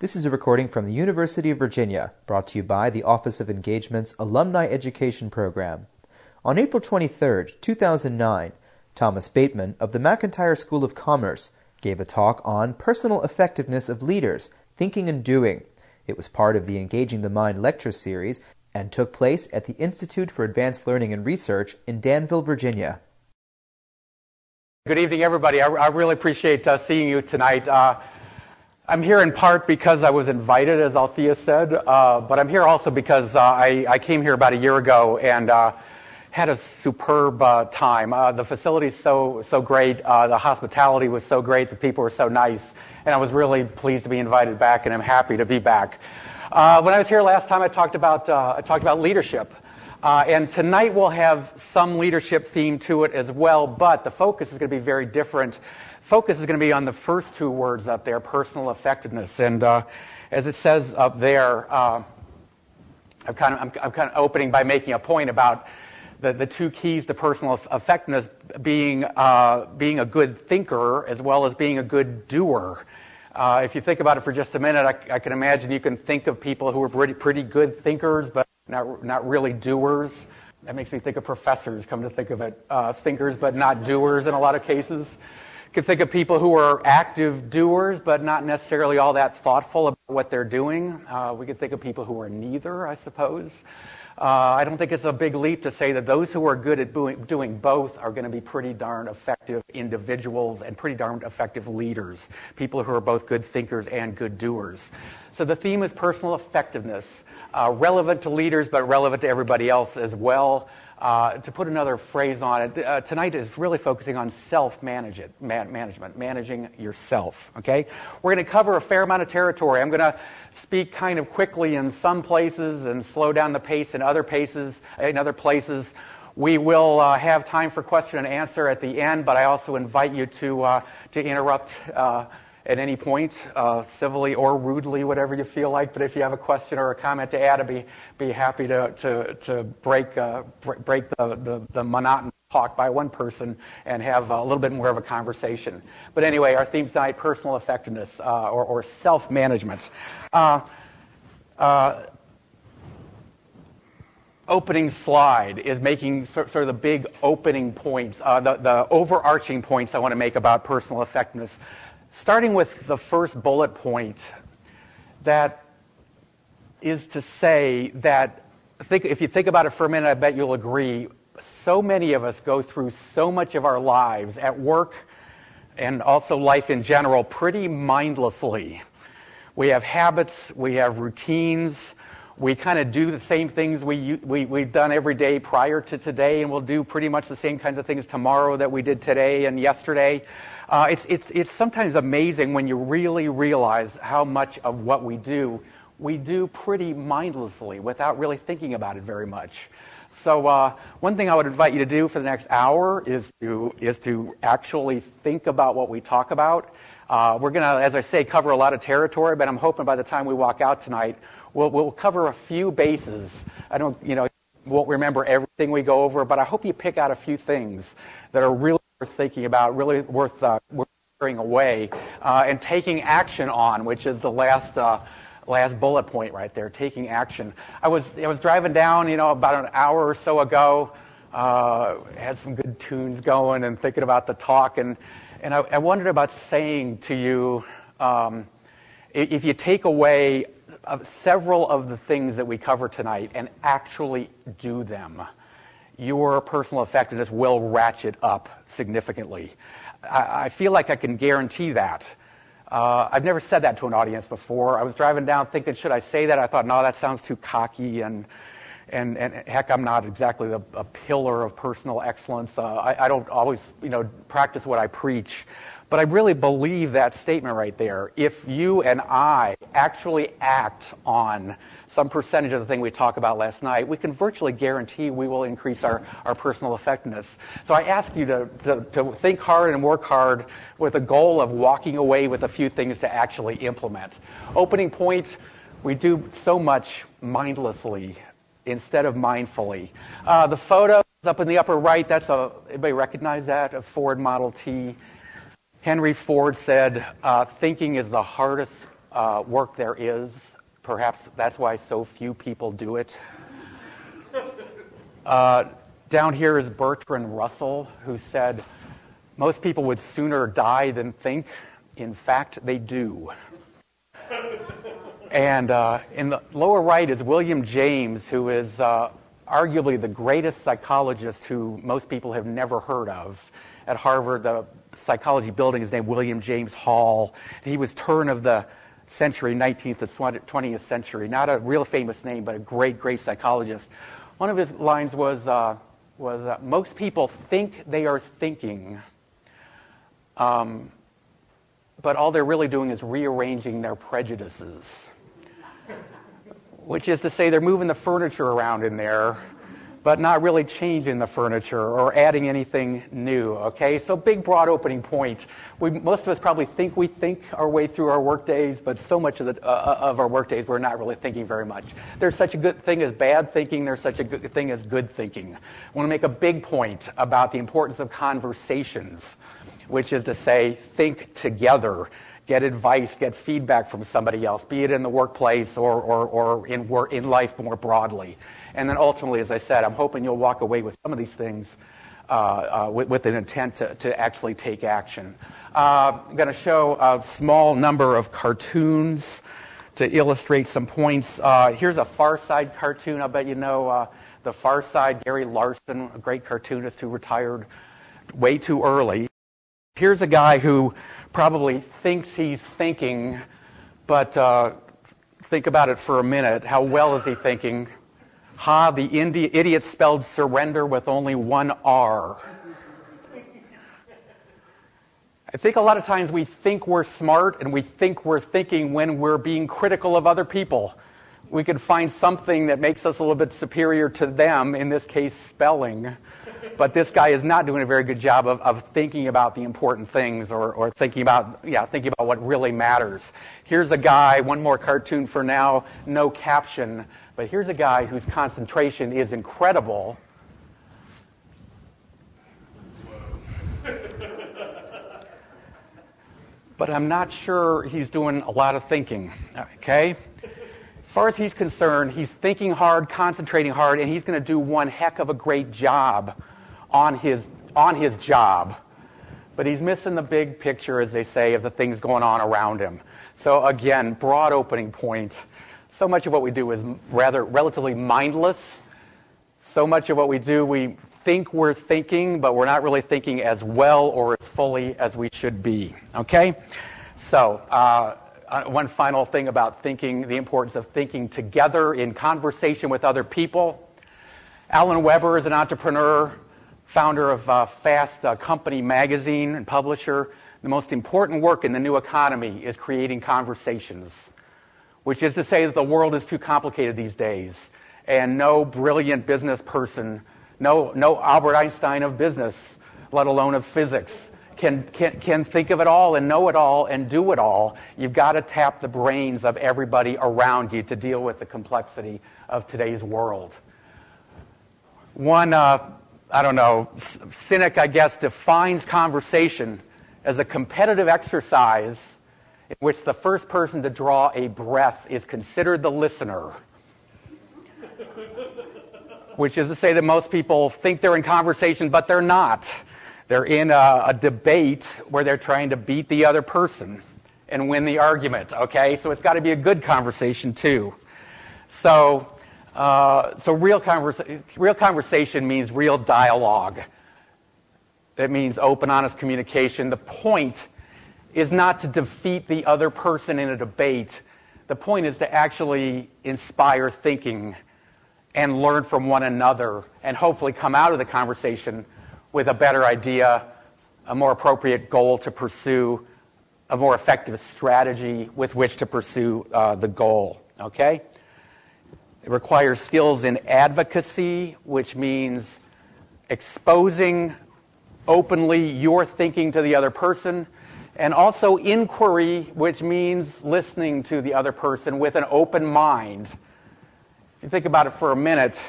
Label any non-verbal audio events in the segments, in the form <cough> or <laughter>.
This is a recording from the University of Virginia, brought to you by the Office of Engagement's Alumni Education Program. On April 23, 2009, Thomas Bateman of the McIntire School of Commerce gave a talk on personal effectiveness of leaders, thinking and doing. It was part of the Engaging the Mind lecture series and took place at the Institute for Advanced Learning and Research in Danville, Virginia. Good evening, everybody. I, I really appreciate uh, seeing you tonight. Uh, I'm here in part because I was invited, as Althea said, uh, but I'm here also because uh, I, I, came here about a year ago and uh, had a superb uh, time. Uh, the facility's so so great, uh, the hospitality was so great, the people were so nice, and I was really pleased to be invited back, and I'm happy to be back. when I was here last time, I talked about I talked about leadership. and tonight we'll have some leadership theme to it as well, but the focus is going to be very different focus is going to be on the first two words up there personal effectiveness. And uh, as it says up there, uh, I'm, kind of, I'm, I'm, kind of opening by making a point about the, the two keys to personal effectiveness being, uh, being a good thinker as well as being a good doer. Uh, if you think about it for just a minute, I, I, can imagine you can think of people who are pretty, pretty good thinkers, but not, not really doers. That makes me think of professors, come to think of it, uh, thinkers but not doers in a lot of cases could think of people who are active doers, but not necessarily all that thoughtful about what they're doing. Uh, we could think of people who are neither, I suppose. Uh, I don't think it's a big leap to say that those who are good at doing, both are going to be pretty darn effective individuals and pretty darn effective leaders, people who are both good thinkers and good doers. So the theme is personal effectiveness, uh, relevant to leaders, but relevant to everybody else as well. Uh, to put another phrase on it, uh, tonight is really focusing on self management, managing yourself. Okay? We're going to cover a fair amount of territory. I'm going to speak kind of quickly in some places and slow down the pace in other paces, in other places. We will uh, have time for question and answer at the end, but I also invite you to, uh, to interrupt uh, at any point, uh, civilly or rudely, whatever you feel like. But if you have a question or a comment to add, I'd be, be happy to, to, to break, uh, break the, the, the monotonous talk by one person and have a little bit more of a conversation. But anyway, our theme tonight personal effectiveness uh, or, or self management. Uh, uh, opening slide is making sort of the big opening points, uh, the, the overarching points I want to make about personal effectiveness starting with the first bullet point, that is to say that think, if you think about it for a minute, I bet you'll agree. So many of us go through so much of our lives at work and also life in general pretty mindlessly. We have habits, we have routines, we kind of do the same things we, we, we've done every day prior to today, and we'll do pretty much the same kinds of things tomorrow that we did today and yesterday. Uh, it's, it's, it's sometimes amazing when you really realize how much of what we do we do pretty mindlessly without really thinking about it very much. So, uh, one thing I would invite you to do for the next hour is to, is to actually think about what we talk about. Uh, we're going to, as I say, cover a lot of territory, but I'm hoping by the time we walk out tonight, we'll, we'll cover a few bases. I don't, you know, won't remember everything we go over, but I hope you pick out a few things that are really worth thinking about, really worth uh, away, uh, and taking action on, which is the last. Uh, last bullet point right there, taking action. I was, I was driving down, you know, about an hour or so ago, uh, had some good tunes going and thinking about the talk, and, and I, I wondered about saying to you, um, if you take away uh, several of the things that we cover tonight and actually do them, your personal effectiveness will ratchet up significantly. I, I feel like I can guarantee that. Uh, I've never said that to an audience before. I was driving down thinking, should I say that? I thought, no, that sounds too cocky, and, and, and heck, I'm not exactly a, a pillar of personal excellence. Uh, I, I don't always, you know, practice what I preach. But I really believe that statement right there. If you and I actually act on some percentage of the thing we talked about last night, we can virtually guarantee we will increase our, our personal effectiveness. So I ask you to, to, to think hard and work hard with a goal of walking away with a few things to actually implement. Opening point, we do so much mindlessly instead of mindfully. Uh, the photo is up in the upper right, that's a, anybody recognize that? A Ford Model T. Henry Ford said, uh, thinking is the hardest uh, work there is. Perhaps that's why so few people do it. Uh, down here is Bertrand Russell, who said, Most people would sooner die than think. In fact, they do. and uh, in the lower right is William James, who is uh, arguably the greatest psychologist who most people have never heard of. At Harvard, the psychology building is named William James Hall. He was turn of the century, 19th to 20th century. Not a real famous name, but a great, great psychologist. One of his lines was, uh, was uh, most people think they are thinking, um, but all they're really doing is rearranging their prejudices. Which is to say, they're moving the furniture around in there but not really changing the furniture or adding anything new. Okay, so big, broad opening point. We, most of us probably think we think our way through our work days, but so much of, the, uh, uh of our work days we're not really thinking very much. There's such a good thing as bad thinking. There's such a good thing as good thinking. I want to make a big point about the importance of conversations, which is to say, think together get advice, get feedback from somebody else, be it in the workplace or, or, or in, work, in life more broadly. And then ultimately, as I said, I'm hoping you'll walk away with some of these things uh, uh, with, with, an intent to, to actually take action. Uh, I'm going to show a small number of cartoons to illustrate some points. Uh, here's a Far Side cartoon. I bet you know uh, the Far Side, Gary Larson, a great cartoonist who retired way too early. Here's a guy who probably thinks he's thinking, but uh, think about it for a minute. How well is he thinking? Ha, the Indi- idiot spelled surrender with only one R. I think a lot of times we think we're smart and we think we're thinking when we're being critical of other people. We could find something that makes us a little bit superior to them, in this case, spelling. But this guy is not doing a very good job of, of thinking about the important things or, or thinking about yeah, thinking about what really matters. Here's a guy, one more cartoon for now, no caption, but here's a guy whose concentration is incredible. but I'm not sure he's doing a lot of thinking. Okay? As far as he's concerned, he's thinking hard, concentrating hard, and he's going to do one heck of a great job on his, on his job. But he's missing the big picture, as they say, of the things going on around him. So, again, broad opening point so much of what we do is rather relatively mindless. So much of what we do, we think we're thinking, but we're not really thinking as well or as fully as we should be. Okay? So, uh, uh, one final thing about thinking the importance of thinking together in conversation with other people. Alan Webber is an entrepreneur, founder of uh, Fast uh, Company magazine and publisher. The most important work in the new economy is creating conversations which is to say that the world is too complicated these days, and no brilliant business person, no, no Albert Einstein of business, let alone of physics, can, can, can think of it all and know it all and do it all. You've got to tap the brains of everybody around you to deal with the complexity of today's world. One, uh, I don't know, cynic, I guess, defines conversation as a competitive exercise in which the first person to draw a breath is considered the listener. which is to say that most people think they're in conversation, but they're not. They're in a, a, debate where they're trying to beat the other person and win the argument, okay? So it's got to be a good conversation, too. So, uh, so real, conversa- real conversation means real dialogue. It means open, honest communication. The point is not to defeat the other person in a debate. The point is to actually inspire thinking and learn from one another and hopefully come out of the conversation with a better idea, a more appropriate goal to pursue, a more effective strategy with which to pursue uh, the goal. Okay? It requires skills in advocacy, which means exposing openly your thinking to the other person and also inquiry, which means listening to the other person with an open mind. If you think about it for a minute,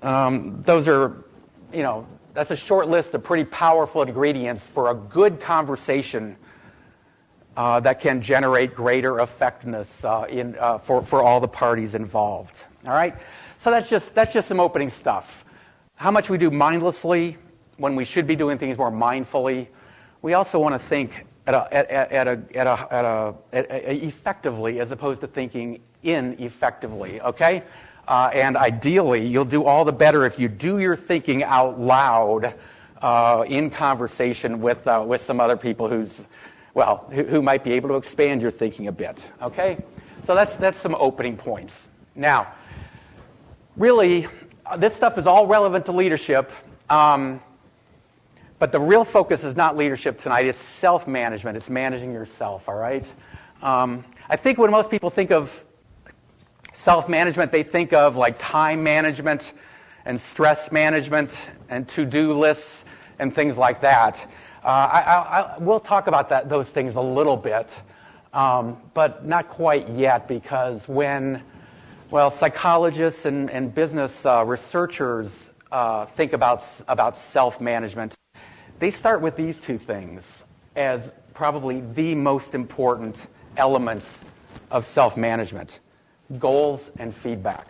um, those are, you know, that's a short list of pretty powerful ingredients for a good conversation. uh, that can generate greater effectiveness uh, in, uh, for, for all the parties involved. All right? So that's just, that's just some opening stuff. How much we do mindlessly when we should be doing things more mindfully. We also want to think at a, at, at a, at a, at a, at a effectively as opposed to thinking ineffectively, okay? Uh, and ideally, you'll do all the better if you do your thinking out loud uh, in conversation with, uh, with some other people who's, well, who, who, might be able to expand your thinking a bit, okay? So that's, that's some opening points. Now, really, uh, this stuff is all relevant to leadership. Um, but the real focus is not leadership tonight, it's self management. It's managing yourself, all right? Um, I think when most people think of self management, they think of like time management and stress management and to do lists and things like that. Uh, I, I, I, we'll talk about that, those things a little bit, um, but not quite yet because when, well, psychologists and, and business uh, researchers uh, think about, about self management, they start with these two things as probably the most important elements of self management goals and feedback.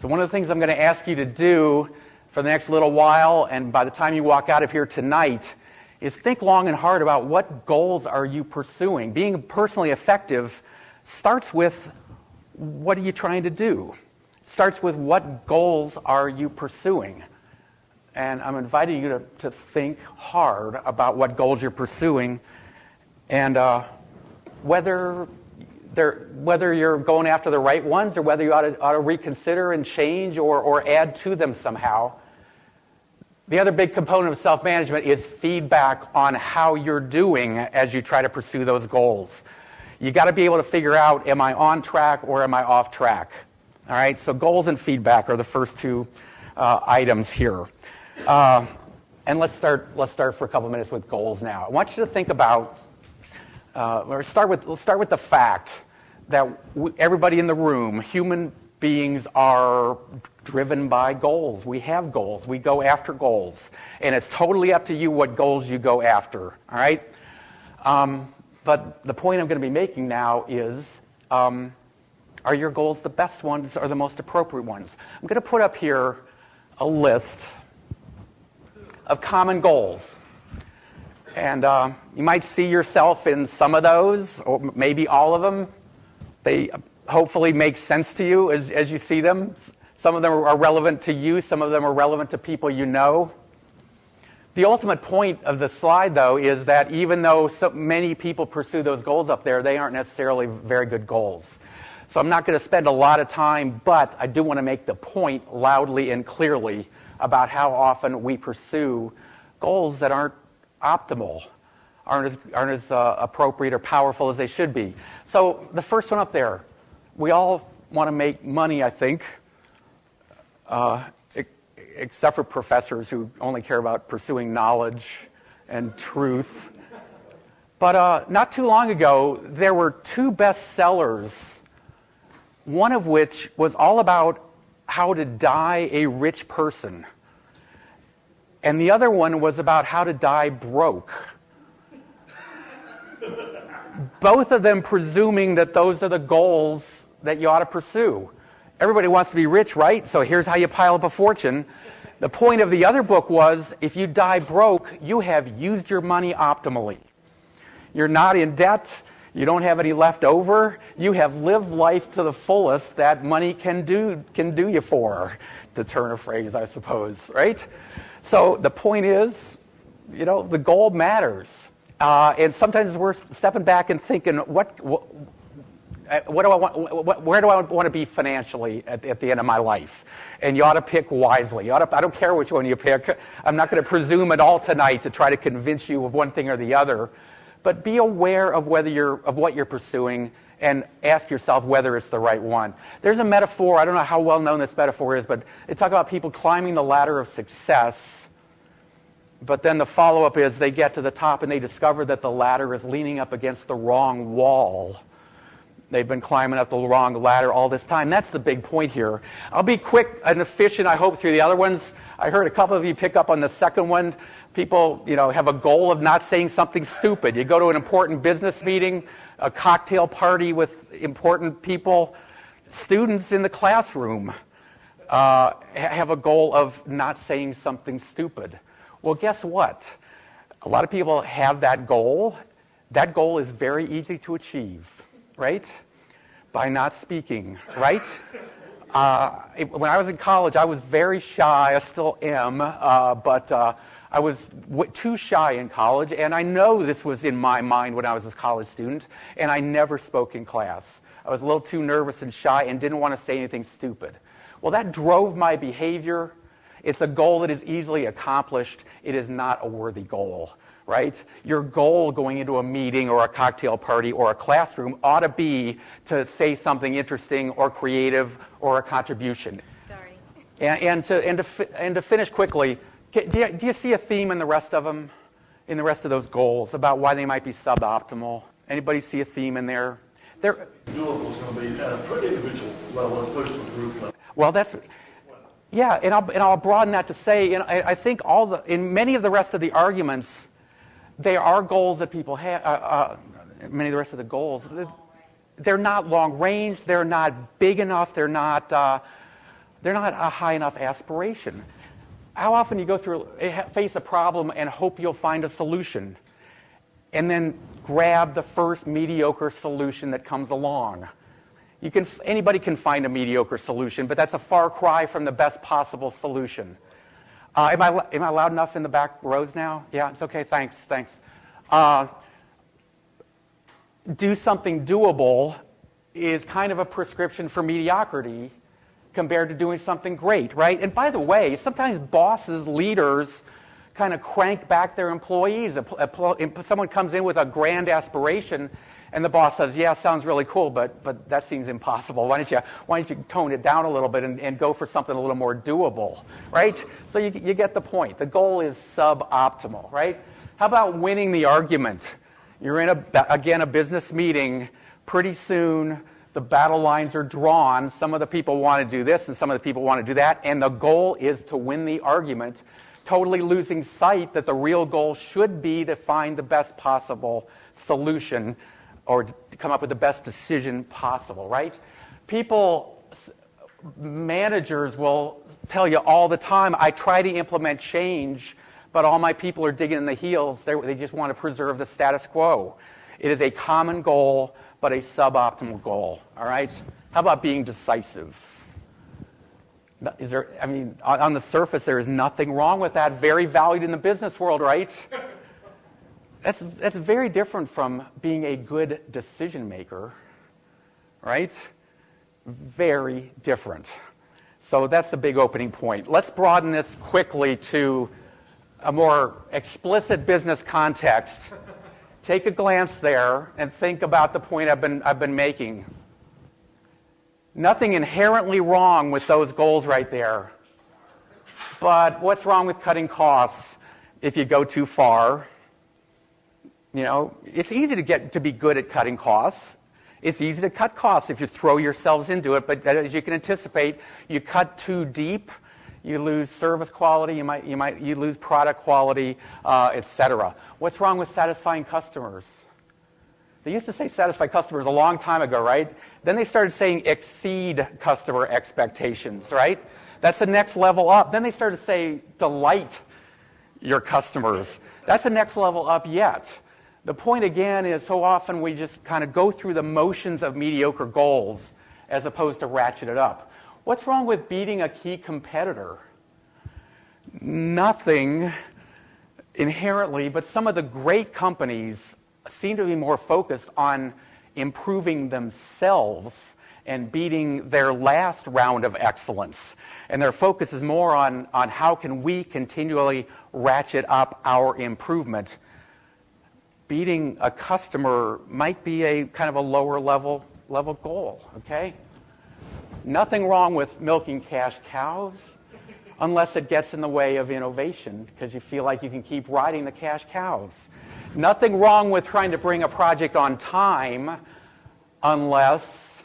So, one of the things I'm going to ask you to do for the next little while, and by the time you walk out of here tonight, is think long and hard about what goals are you pursuing. Being personally effective starts with what are you trying to do? Starts with what goals are you pursuing? And I'm inviting you to, to think hard about what goals you're pursuing and uh, whether, whether you're going after the right ones or whether you ought to, ought to reconsider and change or, or add to them somehow. The other big component of self management is feedback on how you're doing as you try to pursue those goals. You got to be able to figure out am I on track or am I off track? All right, so goals and feedback are the first two uh, items here. Uh, and let's start, let's start for a couple minutes with goals now. I want you to think about, uh, or start with, let's start with the fact that everybody in the room, human beings are driven by goals. We have goals. We go after goals. And it's totally up to you what goals you go after, all right? Um, but the point I'm going to be making now is um, are your goals the best ones or the most appropriate ones? I'm going to put up here a list of common goals. And uh, you might see yourself in some of those, or maybe all of them. They hopefully make sense to you as, as you see them. Some of them are relevant to you, some of them are relevant to people you know. The ultimate point of the slide, though, is that even though so many people pursue those goals up there, they aren't necessarily very good goals. So I'm not going to spend a lot of time, but I do want to make the point loudly and clearly about how often we pursue goals that aren't optimal, aren't as, aren't as uh, appropriate or powerful as they should be. So, the first one up there, we all want to make money, I think, uh, except for professors who only care about pursuing knowledge and truth. But uh, not too long ago, there were two bestsellers, one of which was all about how to die a rich person. And the other one was about how to die broke. Both of them presuming that those are the goals that you ought to pursue. Everybody wants to be rich, right? So here's how you pile up a fortune. The point of the other book was if you die broke, you have used your money optimally. You're not in debt. You don't have any left over. You have lived life to the fullest that money can do, can do you for, to turn a phrase, I suppose, right? So the point is, you know, the goal matters. Uh, and sometimes we're stepping back and thinking, what, what, uh, what do I want, what, where do I want to be financially at, at, the end of my life? And you ought to pick wisely. You ought to, I don't care which one you pick. I'm not going to presume at all tonight to try to convince you of one thing or the other but be aware of whether you're of what you're pursuing and ask yourself whether it's the right one. There's a metaphor, I don't know how well known this metaphor is, but they talk about people climbing the ladder of success. But then the follow up is they get to the top and they discover that the ladder is leaning up against the wrong wall. They've been climbing up the wrong ladder all this time. That's the big point here. I'll be quick and efficient, I hope, through the other ones. I heard a couple of you pick up on the second one People, you know, have a goal of not saying something stupid. You go to an important business meeting, a cocktail party with important people, students in the classroom uh, have a goal of not saying something stupid. Well, guess what? A lot of people have that goal. That goal is very easy to achieve, right? By not speaking, right? Uh, when I was in college, I was very shy. I still am, uh, but uh, I was w- too shy in college, and I know this was in my mind when I was a college student, and I never spoke in class. I was a little too nervous and shy and didn't want to say anything stupid. Well, that drove my behavior. It's a goal that is easily accomplished. It is not a worthy goal, right? Your goal going into a meeting or a cocktail party or a classroom ought to be to say something interesting or creative or a contribution. Sorry. And, and, to, and, to, and to finish quickly, do you, do you see a theme in the rest of them, in the rest of those goals about why they might be suboptimal? Anybody see a theme in there? There, doable is going to be at an individual level as opposed to a group level. well, that's yeah, and I'll, and I'll broaden that to say, you know, I, I think all the in many of the rest of the arguments, they are goals that people have. Uh, uh, many of the rest of the goals, they're not long range. They're not big enough. They're not. Uh, they're not a high enough aspiration. How often you go through eh, face a problem and hope you'll find a solution, and then grab the first mediocre solution that comes along. You can, anybody can find a mediocre solution, but that's a far cry from the best possible solution. Uh, am, I, am I loud enough in the back rows now? Yeah, it's okay. Thanks, thanks. Uh, do something doable is kind of a prescription for mediocrity compared to doing something great, right? And by the way, sometimes bosses, leaders, kind of crank back their employees. Someone comes in with a grand aspiration, and the boss says, "Yeah, sounds really cool, but but that seems impossible. Why don't you why don't you tone it down a little bit and, and go for something a little more doable, right?" So you you get the point. The goal is suboptimal, right? How about winning the argument? You're in a again a business meeting. Pretty soon, the battle lines are drawn. Some of the people want to do this, and some of the people want to do that, and the goal is to win the argument totally losing sight that the real goal should be to find the best possible solution or to come up with the best decision possible, right? People, managers will tell you all the time, I try to implement change, but all my people are digging in the heels. They're, they just want to preserve the status quo. It is a common goal, but a suboptimal goal, all right? How about being decisive? Is there, I mean, on the surface, there is nothing wrong with that. Very valued in the business world, right? That's, that's very different from being a good decision maker, right? Very different. So that's the big opening point. Let's broaden this quickly to a more explicit business context. Take a glance there and think about the point I've been, I've been making. Nothing inherently wrong with those goals right there. But what's wrong with cutting costs if you go too far? You know, it's easy to get to be good at cutting costs. It's easy to cut costs if you throw yourselves into it, but as you can anticipate, you cut too deep, you lose service quality, you might, you might you lose product quality, uh, etc. What's wrong with satisfying customers? They used to say satisfy customers a long time ago, right? Then they started saying exceed customer expectations, right? That's the next level up. Then they started to say delight your customers. That's the next level up yet. The point again is so often we just kind of go through the motions of mediocre goals as opposed to ratchet it up. What's wrong with beating a key competitor? Nothing inherently, but some of the great companies seem to be more focused on improving themselves and beating their last round of excellence. And their focus is more on, on how can we continually ratchet up our improvement. Beating a customer might be a kind of a lower level, level goal, okay? Nothing wrong with milking cash cows unless it gets in the way of innovation because you feel like you can keep riding the cash cows. Nothing wrong with trying to bring a project on time unless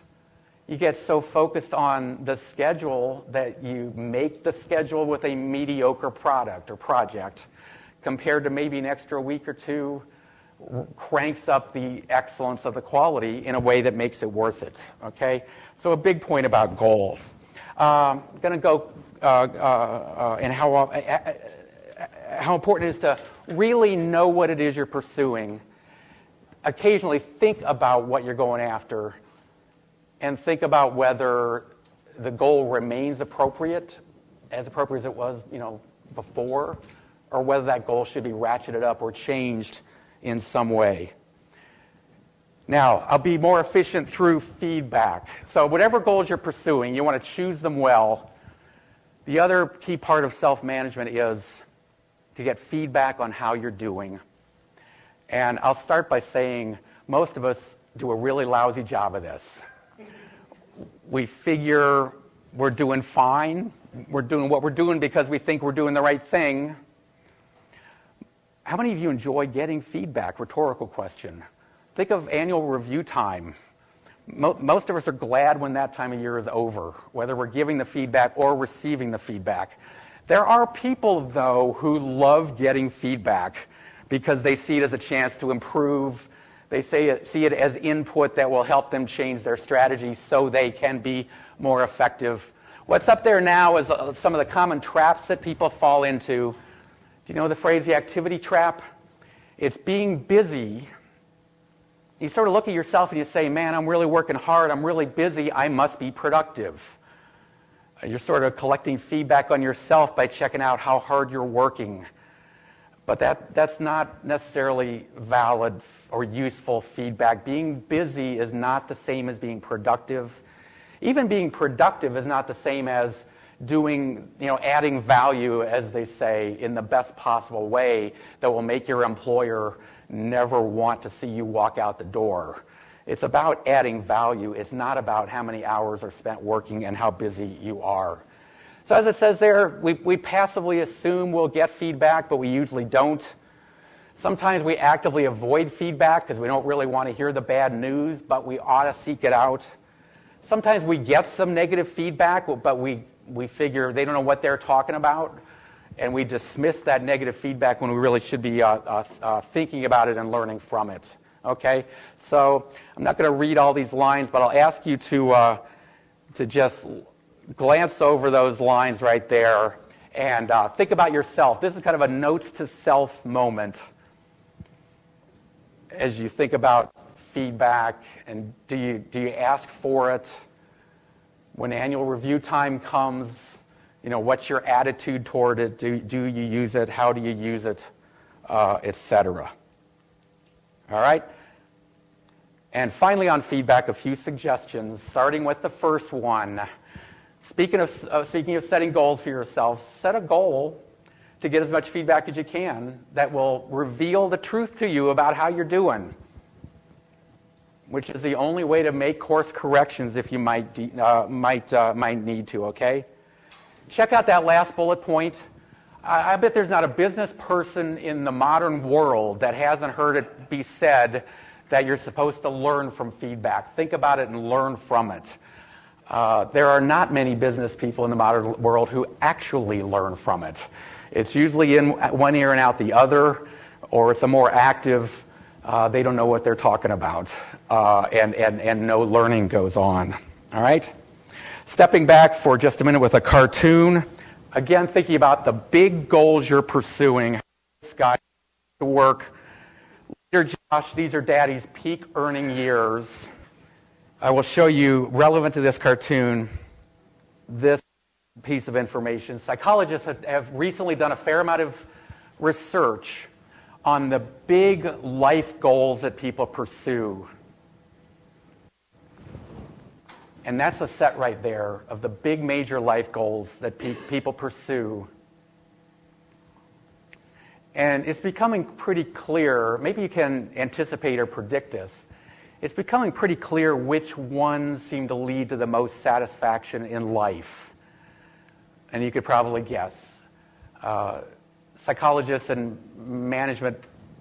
you get so focused on the schedule that you make the schedule with a mediocre product or project compared to maybe an extra week or two cranks up the excellence of the quality in a way that makes it worth it. Okay? So, a big point about goals. Um, I'm going to go uh, uh, and how, uh, uh, how important it is to really know what it is you're pursuing. Occasionally think about what you're going after and think about whether the goal remains appropriate, as appropriate as it was, you know, before, or whether that goal should be ratcheted up or changed in some way. Now, I'll be more efficient through feedback. So, whatever goals you're pursuing, you want to choose them well. The other key part of self management is to get feedback on how you're doing. And I'll start by saying most of us do a really lousy job of this. We figure we're doing fine, we're doing what we're doing because we think we're doing the right thing. How many of you enjoy getting feedback? Rhetorical question. Think of annual review time. Most of us are glad when that time of year is over, whether we're giving the feedback or receiving the feedback. There are people, though, who love getting feedback because they see it as a chance to improve. They see it, as input that will help them change their strategy so they can be more effective. What's up there now is uh, some of the common traps that people fall into do you know the phrase the activity trap? It's being busy. You sort of look at yourself and you say, Man, I'm really working hard. I'm really busy. I must be productive. You're sort of collecting feedback on yourself by checking out how hard you're working. But that, that's not necessarily valid or useful feedback. Being busy is not the same as being productive. Even being productive is not the same as doing, you know, adding value, as they say, in the best possible way that will make your employer never want to see you walk out the door. It's about adding value. It's not about how many hours are spent working and how busy you are. So, as it says there, we, we passively assume we'll get feedback, but we usually don't. Sometimes we actively avoid feedback because we don't really want to hear the bad news, but we ought to seek it out. Sometimes we get some negative feedback, but we we figure they don't know what they're talking about, and we dismiss that negative feedback when we really should be uh, uh, uh, thinking about it and learning from it. Okay? So I'm not going to read all these lines, but I'll ask you to, uh, to just glance over those lines right there and uh, think about yourself. This is kind of a notes to self moment as you think about feedback and do you, do you ask for it? When annual review time comes, you know, what's your attitude toward it? Do, do you use it? How do you use it? Uh, Etc. All right? And finally, on feedback, a few suggestions, starting with the first one. Speaking of, uh, speaking of setting goals for yourself, set a goal to get as much feedback as you can that will reveal the truth to you about how you're doing which is the only way to make course corrections if you might, uh, might, uh, might need to, okay? Check out that last bullet point. I, I bet there's not a business person in the modern world that hasn't heard it be said that you're supposed to learn from feedback. Think about it and learn from it. Uh, there are not many business people in the modern world who actually learn from it. It's usually in one ear and out the other, or it's a more active uh, they don't know what they're talking about, uh, and, and, and no learning goes on. All right? Stepping back for just a minute with a cartoon, again, thinking about the big goals you're pursuing. This guy to work. Later, Josh, these are daddy's peak earning years. I will show you, relevant to this cartoon, this piece of information. Psychologists have recently done a fair amount of research on the big life goals that people pursue. And that's a set right there of the big major life goals that pe- people pursue. And it's becoming pretty clear, maybe you can anticipate or predict this. It's becoming pretty clear which ones seem to lead to the most satisfaction in life. And you could probably guess. Uh, psychologists and management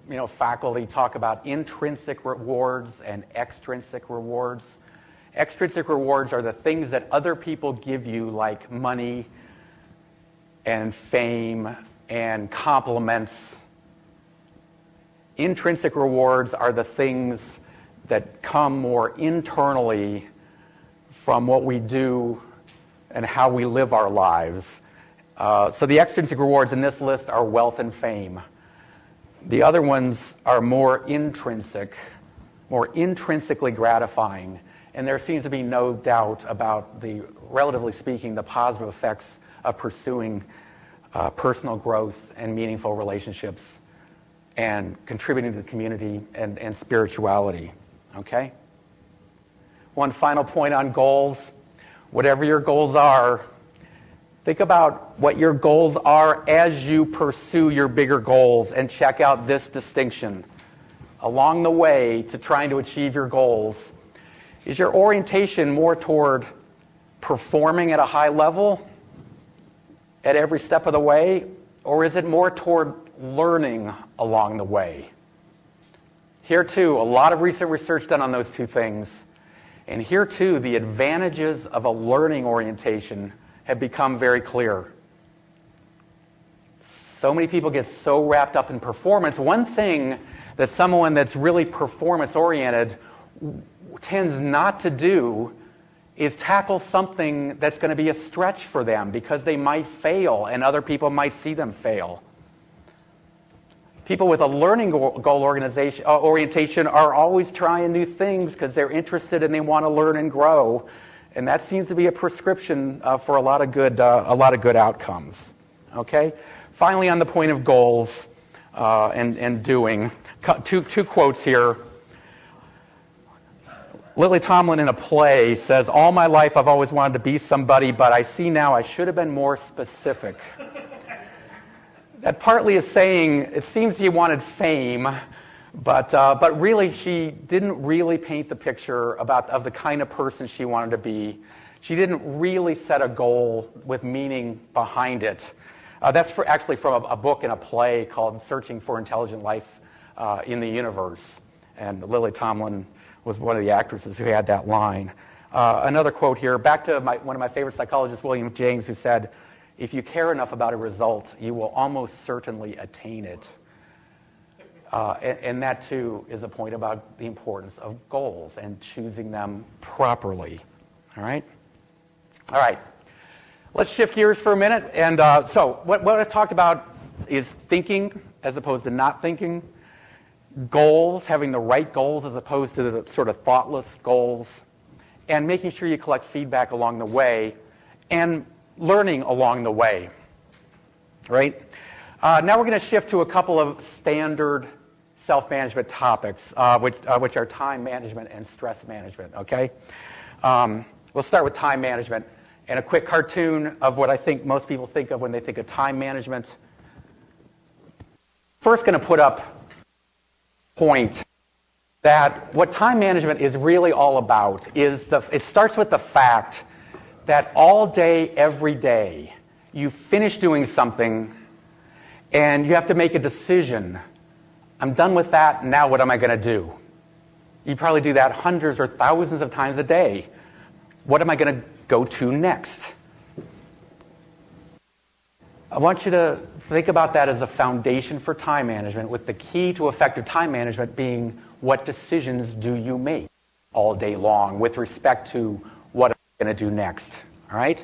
you know, faculty talk about intrinsic rewards and extrinsic rewards. Extrinsic rewards are the things that other people give you, like money and fame and compliments Intrinsic rewards are the things that come more internally from what we do and how we live our lives. Uh, so the extrinsic rewards in this list are wealth and fame. The other ones are more intrinsic, more intrinsically gratifying. And there seems to be no doubt about the, relatively speaking, the positive effects of pursuing uh, personal growth and meaningful relationships and contributing to the community and, and spirituality. Okay? One final point on goals. Whatever your goals are, think about what your goals are as you pursue your bigger goals and check out this distinction. Along the way to trying to achieve your goals, is your orientation more toward performing at a high level at every step of the way, or is it more toward learning along the way? Here, too, a lot of recent research done on those two things. And here, too, the advantages of a learning orientation have become very clear. So many people get so wrapped up in performance. One thing that someone that's really performance oriented tends not to do is tackle something that's going to be a stretch for them because they might fail and other people might see them fail. People with a learning goal organization, uh, orientation are always trying new things because they're interested and they want to learn and grow. And that seems to be a prescription uh, for a lot of good, uh, a lot of good outcomes. Okay? Finally, on the point of goals uh, and, and doing, two, two quotes here. Lily Tomlin in a play says, All my life I've always wanted to be somebody, but I see now I should have been more specific. that partly is saying it seems she wanted fame, but, uh, but really she didn't really paint the picture about, of the kind of person she wanted to be. She didn't really set a goal with meaning behind it. Uh, that's for, actually from a, a, book and a play called Searching for Intelligent Life uh, in the Universe. And Lily Tomlin was one of the actresses who had that line. Uh, another quote here, back to my, one of my favorite psychologists, William James, who said, If you care enough about a result, you will almost certainly attain it. Uh, and, and, that, too, is a point about the importance of goals and choosing them properly. All right? All right. Let's shift gears for a minute. And uh, so, what, what I talked about is thinking as opposed to not thinking goals, having the right goals as opposed to the sort of thoughtless goals, and making sure you collect feedback along the way, and learning along the way. Right? Uh, now we're going to shift to a couple of standard self management topics, uh, which, uh, which are time management and stress management. Okay? Um, we'll start with time management and a quick cartoon of what I think most people think of when they think of time management. First, going to put up point that what time management is really all about is the, it starts with the fact that all day, every day, you finish doing something and you have to make a decision. I'm done with that, now what am I going to do? You probably do that hundreds or thousands of times a day. What am I going to go to next? I want you to think about that as a foundation for time management, with the key to effective time management being what decisions do you make all day long with respect to what I'm going to do next. All right?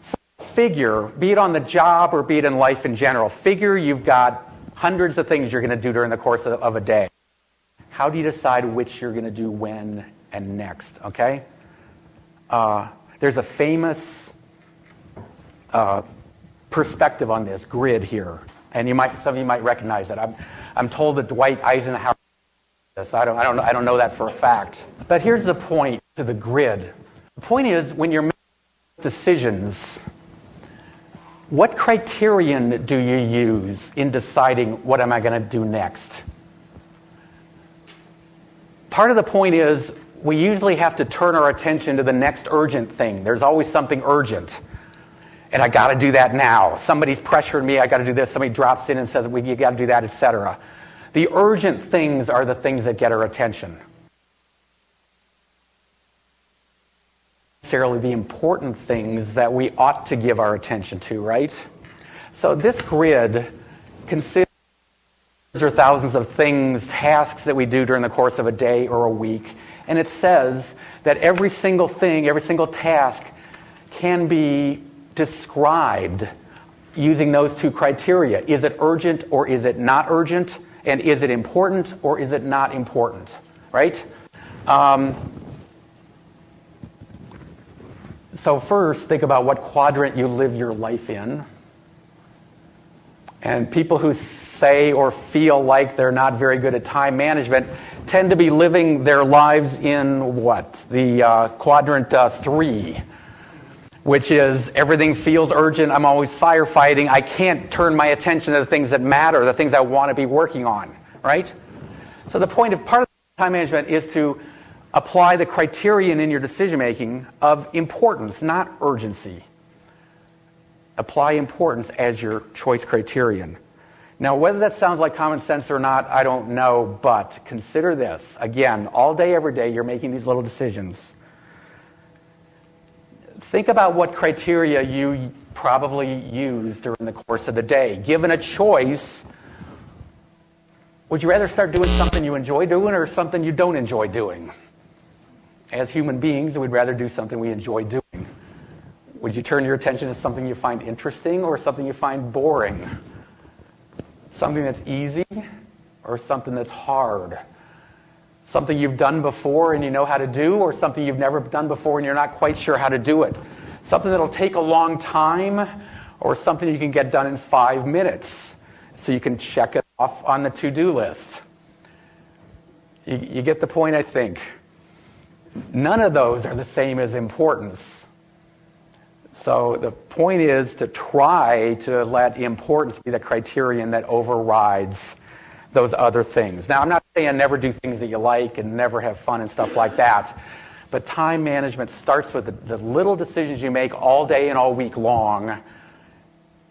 So figure, be it on the job or be it in life in general, figure you've got hundreds of things you're going to do during the course of, of a day. How do you decide which you're going to do when and next? Okay? Uh, there's a famous uh, perspective on this grid here. And you might, some of you might recognize it. I'm, I'm told that Dwight Eisenhower this. I don't, I, don't, I don't know that for a fact. But here's the point to the grid. The point is when you're making decisions, what criterion do you use in deciding what am I going to do next? Part of the point is we usually have to turn our attention to the next urgent thing. There's always something urgent and I got to do that now. Somebody's pressuring me, I got to do this. Somebody drops in and says, well, you got to do that, etc. The urgent things are the things that get our attention. Necessarily the important things that we ought to give our attention to, right? So this grid considers thousands of things, tasks that we do during the course of a day or a week. And it says that every single thing, every single task can be described using those two criteria. Is it urgent or is it not urgent? And is it important or is it not important? Right? Um, so, first, think about what quadrant you live your life in. And people who say or feel like they're not very good at time management tend to be living their lives in what? The uh, quadrant uh, three, which is everything feels urgent. I'm always firefighting. I can't turn my attention to the things that matter, the things I want to be working on, right? So the point of part of time management is to apply the criterion in your decision making of importance, not urgency. Apply importance as your choice criterion. Now, whether that sounds like common sense or not, I don't know, but consider this. Again, all day, every day, you're making these little decisions. Think about what criteria you probably use during the course of the day. Given a choice, would you rather start doing something you enjoy doing or something you don't enjoy doing? As human beings, we'd rather do something we enjoy doing. Would you turn your attention to something you find interesting or something you find boring? Something that's easy or something that's hard? Something you've done before and you know how to do, or something you've never done before and you're not quite sure how to do it? Something that'll take a long time, or something you can get done in five minutes so you can check it off on the to do list? You, you get the point, I think. None of those are the same as importance. So the point is to try to let importance be the criterion that overrides those other things. Now, I'm not saying never do things that you like and never have fun and stuff like that. But time management starts with the, the little decisions you make all day and all week long.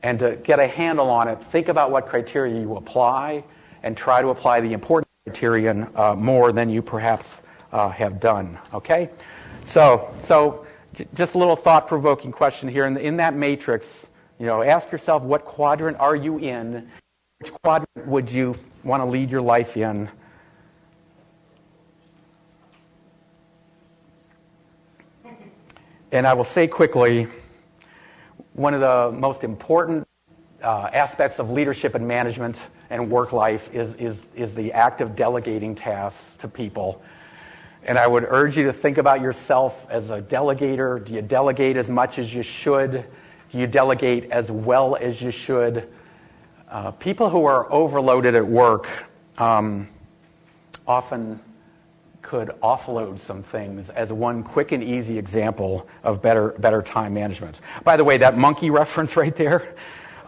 And to get a handle on it, think about what criteria you apply and try to apply the important criterion uh, more than you perhaps uh, have done. Okay? So, so just a little thought provoking question here. In, in that matrix, you know, ask yourself what quadrant are you in? Which quadrant would you want to lead your life in? And I will say quickly one of the most important uh, aspects of leadership and management and work life is, is, is the act of delegating tasks to people. And I would urge you to think about yourself as a delegator. Do you delegate as much as you should? Do you delegate as well as you should? Uh, people who are overloaded at work um, often could offload some things as one quick and easy example of better, better time management. By the way, that monkey reference <laughs> right there,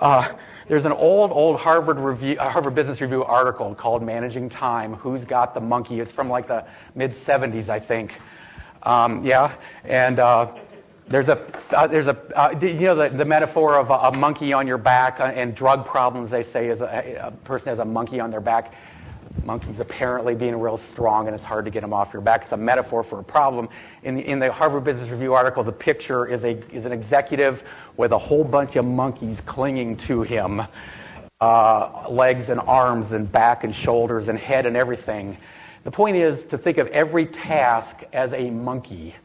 uh, there's an old, old Harvard, review, uh, Harvard Business Review article called Managing Time Who's Got the Monkey? It's from like the mid 70s, I think. Um, yeah, and uh, there's a, uh, there's a uh, you know, the, the metaphor of a, a, monkey on your back uh, and drug problems, they say, is a, a person has a monkey on their back monkeys apparently being real strong and it's hard to get them off your back. It's a metaphor for a problem. In the, in the Harvard Business Review article, the picture is, a, is an executive with a whole bunch of monkeys clinging to him uh, legs and arms and back and shoulders and head and everything. The point is to think of every task as a monkey.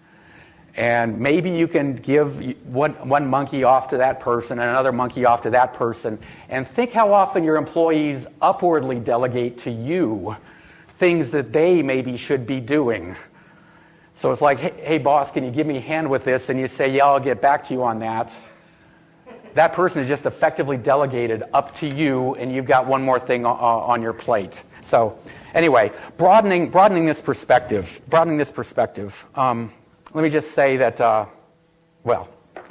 And maybe you can give one, one monkey off to that person and another monkey off to that person. And think how often your employees upwardly delegate to you things that they maybe should be doing. So it's like, hey, hey, boss, can you give me a hand with this? And you say, yeah, I'll get back to you on that. That person is just effectively delegated up to you, and you've got one more thing on your plate. So, anyway, broadening, broadening this perspective, broadening this perspective. Um, let me just say that, uh, well,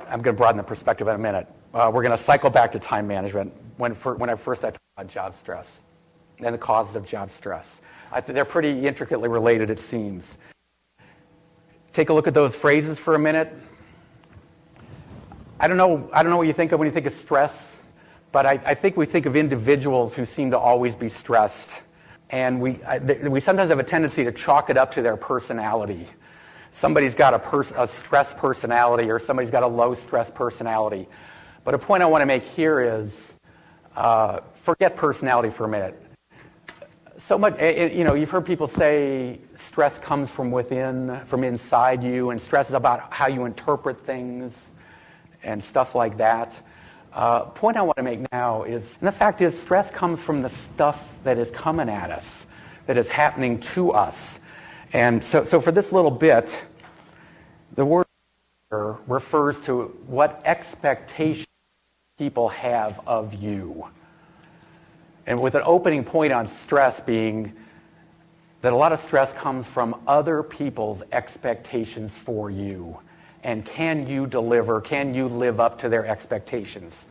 I'm going to broaden the perspective in a minute. Uh, we're going to cycle back to time management when, for, when I first talked about job stress and the causes of job stress. I, they're pretty intricately related, it seems. Take a look at those phrases for a minute. I don't know, I don't know what you think of when you think of stress, but I, I think we think of individuals who seem to always be stressed. And we, I, we sometimes have a tendency to chalk it up to their personality somebody's got a, pers- a stress personality or somebody's got a low stress personality. But a point I want to make here is uh, forget personality for a minute. so much, you know, you've heard people say stress comes from within, from inside you, and stress is about how you interpret things and stuff like that. Uh, point I want to make now is, and the fact is, stress comes from the stuff that is coming at us, that is happening to us. And so, so for this little bit, the word refers to what expectations people have of you. And with an opening point on stress being that a lot of stress comes from other people's expectations for you. And can you deliver? Can you live up to their expectations?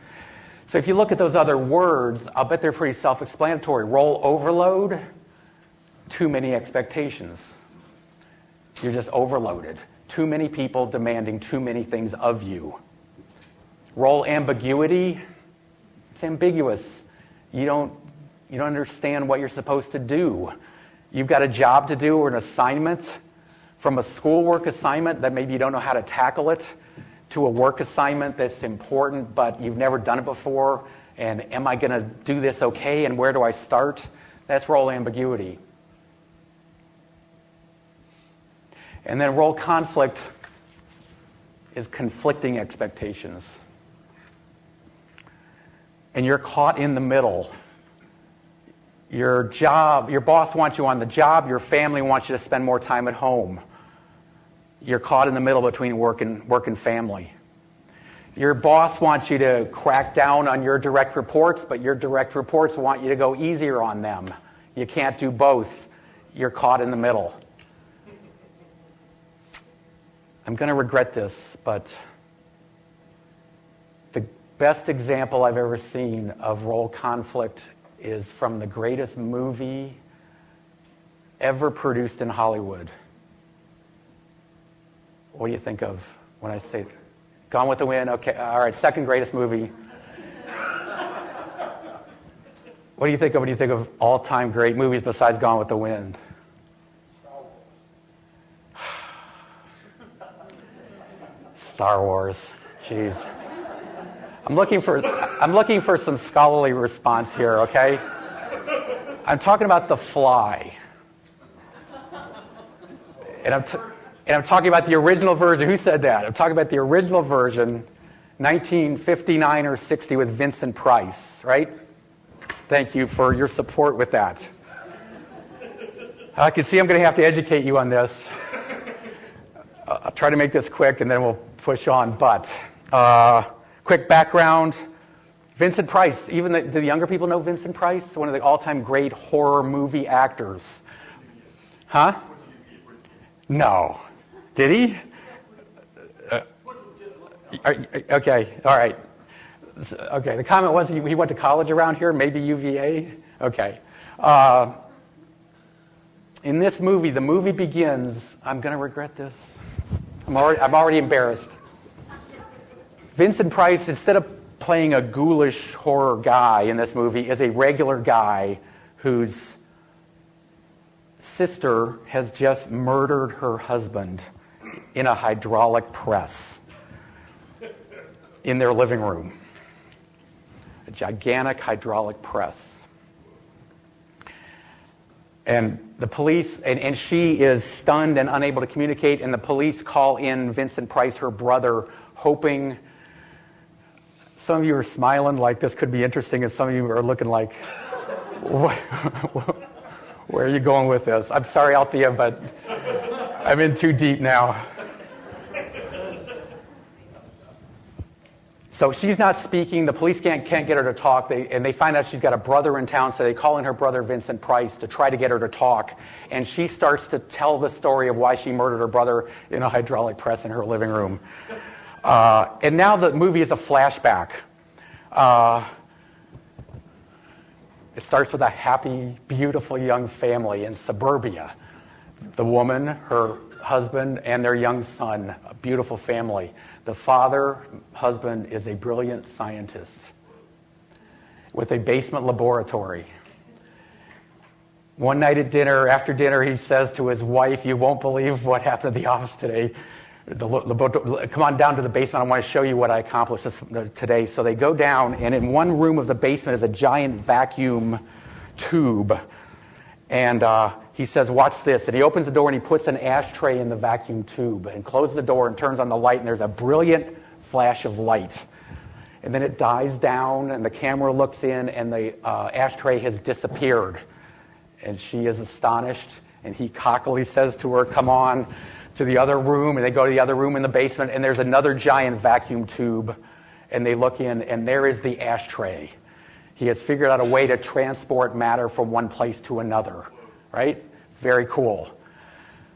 So if you look at those other words, I'll bet they're pretty self explanatory. Role overload, too many expectations. You're just overloaded. Too many people demanding too many things of you. Role ambiguity, it's ambiguous. You don't, you don't understand what you're supposed to do. You've got a job to do or an assignment from a schoolwork assignment that maybe you don't know how to tackle it to a work assignment that's important but you've never done it before and am I going to do this okay and where do I start? That's role ambiguity. And then role conflict is conflicting expectations. And you're caught in the middle. Your job, your boss wants you on the job, your family wants you to spend more time at home. You're caught in the middle between work and, work and family. Your boss wants you to crack down on your direct reports, but your direct reports want you to go easier on them. You can't do both. You're caught in the middle. I'm going to regret this, but the best example I've ever seen of role conflict is from the greatest movie ever produced in Hollywood. What do you think of when I say Gone with the Wind? Okay, all right, second greatest movie. what do you think of when you think of all time great movies besides Gone with the Wind? Star Wars. Jeez. I'm looking for, I'm looking for some scholarly response here, okay? I'm talking about The Fly. And I'm, t- and I'm talking about the original version. Who said that? I'm talking about the original version, 1959 or 60 with Vincent Price, right? Thank you for your support with that. I can see I'm going to have to educate you on this. I'll try to make this quick and then we'll push on. But uh, quick background Vincent Price, even the, the younger people know Vincent Price? One of the all time great horror movie actors. Huh? No. Did he? Uh, okay, all right. Okay, the comment was he, he, went to college around here, maybe UVA? Okay. Uh, in this movie, the movie begins. I'm going to regret this. I'm already, I'm already embarrassed. Vincent Price, instead of playing a ghoulish horror guy in this movie, is a regular guy whose sister has just murdered her husband in a hydraulic press in their living room. A gigantic hydraulic press. And the police, and, and she is stunned and unable to communicate, and the police call in Vincent Price, her brother, hoping. Some of you are smiling like this could be interesting, and some of you are looking like, what, where are you going with this? I'm sorry, Althea, but I'm in too deep now. So she's not speaking. The police can't, can't get her to talk. They, and they find out she's got a brother in town, so they call in her brother, Vincent Price, to try to get her to talk. And she starts to tell the story of why she murdered her brother in a hydraulic press in her living room. Uh, and now the movie is a flashback. Uh, it starts with a happy, beautiful young family in suburbia. The woman, her husband, and their young son, a beautiful family. The father, husband, is a brilliant scientist with a basement laboratory. One night at dinner, after dinner, he says to his wife, You won't believe what happened at the office today. Come on down to the basement. I want to show you what I accomplished today. So they go down, and in one room of the basement is a giant vacuum tube. And uh, he says, Watch this. And he opens the door and he puts an ashtray in the vacuum tube and closes the door and turns on the light, and there's a brilliant flash of light. And then it dies down, and the camera looks in, and the uh, ashtray has disappeared. And she is astonished, and he cockily says to her, Come on to the other room. And they go to the other room in the basement, and there's another giant vacuum tube. And they look in, and there is the ashtray. He has figured out a way to transport matter from one place to another, right? Very cool.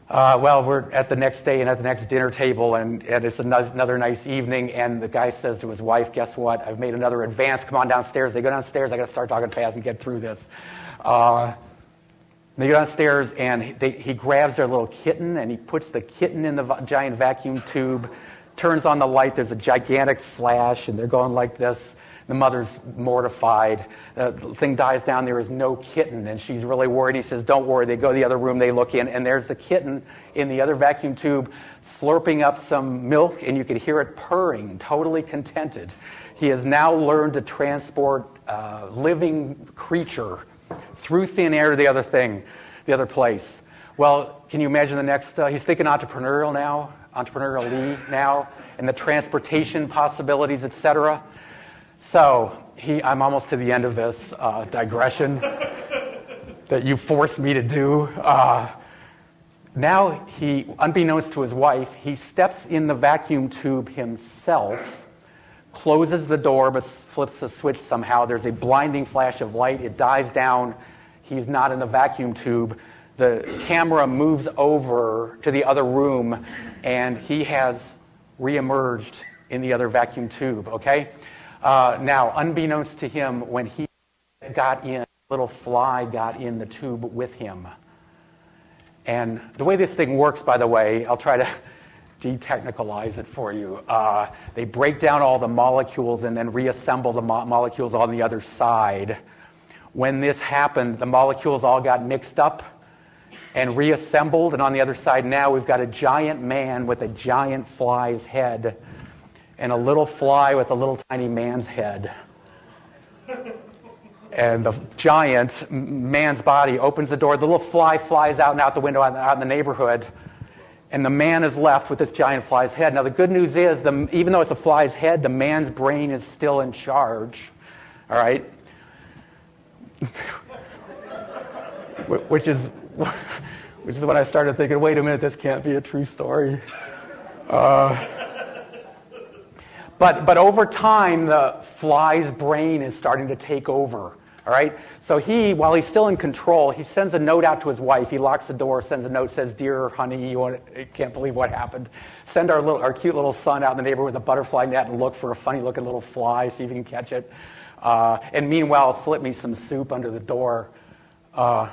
Uh, well, we're at the next day and at the next dinner table, and, and it's another, nice evening. And the guy says to his wife, Guess what? I've made another advance. Come on downstairs. They go downstairs. I got to start talking fast and get through this. Uh, they go downstairs, and they, he grabs their little kitten, and he puts the kitten in the giant vacuum tube, turns on the light. There's a gigantic flash, and they're going like this. The mother's mortified. The thing dies down. There is no kitten, and she's really worried. He says, Don't worry. They go to the other room. They look in, and there's the kitten in the other vacuum tube slurping up some milk, and you can hear it purring, totally contented. He has now learned to transport a living creature through thin air to the other thing, the other place. Well, can you imagine the next? Uh, he's thinking entrepreneurial now, entrepreneurially now, and the transportation possibilities, etc. So he, I'm almost to the end of this uh, digression <laughs> that you forced me to do. Uh, now he, unbeknownst to his wife, he steps in the vacuum tube himself, closes the door, but flips the switch somehow. There's a blinding flash of light. It dies down. He's not in the vacuum tube. The camera moves over to the other room, and he has reemerged in the other vacuum tube, okay? Uh, now, unbeknownst to him, when he got in, a little fly got in the tube with him. And the way this thing works, by the way, I'll try to detechnicalize it for you. Uh, they break down all the molecules and then reassemble the mo- molecules on the other side. When this happened, the molecules all got mixed up and reassembled, and on the other side now we've got a giant man with a giant fly's head and a little fly with a little tiny man's head. And the giant man's body opens the door. The little fly flies out and out the window out in the neighborhood. And the man is left with this giant fly's head. Now, the good news is, the, even though it's a fly's head, the man's brain is still in charge. All right? <laughs> which is <laughs> which is when I started thinking, wait a minute, this can't be a true story. Uh, but, but over time, the fly's brain is starting to take over. All right? So he, while he's still in control, he sends a note out to his wife. He locks the door, sends a note, says, Dear honey, you want, can't believe what happened. Send our, little, our cute little son out in the neighborhood with a butterfly net and look for a funny looking little fly, see if you can catch it. Uh, and meanwhile, slip me some soup under the door. Uh,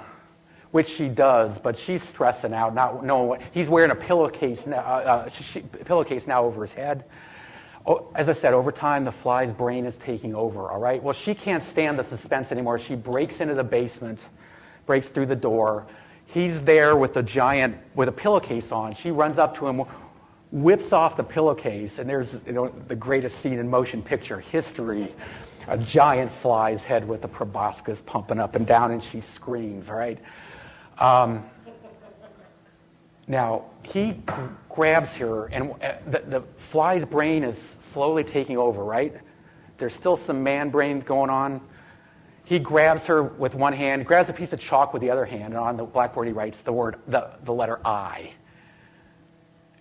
which she does, but she's stressing out, not knowing what. He's wearing a pillowcase now, uh, uh she, pillowcase now over his head. Oh, as I said, over time, the fly's brain is taking over, all right? Well, she can't stand the suspense anymore. She breaks into the basement, breaks through the door. He's there with a giant, with a pillowcase on. She runs up to him, whips off the pillowcase, and there's you know, the greatest scene in motion picture history. A giant fly's head with the proboscis pumping up and down, and she screams, all right? Um, now, he grabs her, and uh, the, the fly's brain is slowly taking over, right? There's still some man brain going on. He grabs her with one hand, grabs a piece of chalk with the other hand, and on the blackboard he writes the word, the, the letter I.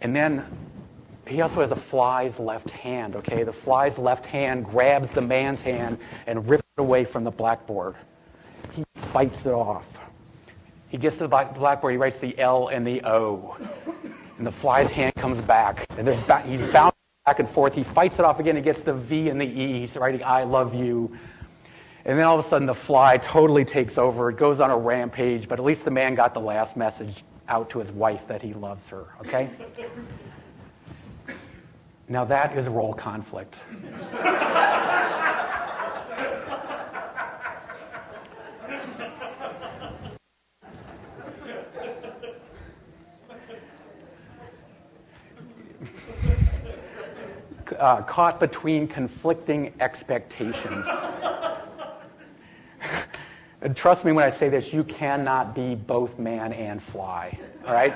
And then he also has a fly's left hand, okay? The fly's left hand grabs the man's hand and rips it away from the blackboard. He fights it off. He gets to the blackboard, he writes the L and the O. And the fly's hand comes back. And he's bouncing back and forth. He fights it off again. He gets the V and the E. He's writing, I love you. And then all of a sudden, the fly totally takes over. It goes on a rampage, but at least the man got the last message out to his wife that he loves her, okay? <laughs> now that is role conflict. <laughs> uh, caught between conflicting expectations. <laughs> And trust me when I say this, you cannot be both man and fly. All right?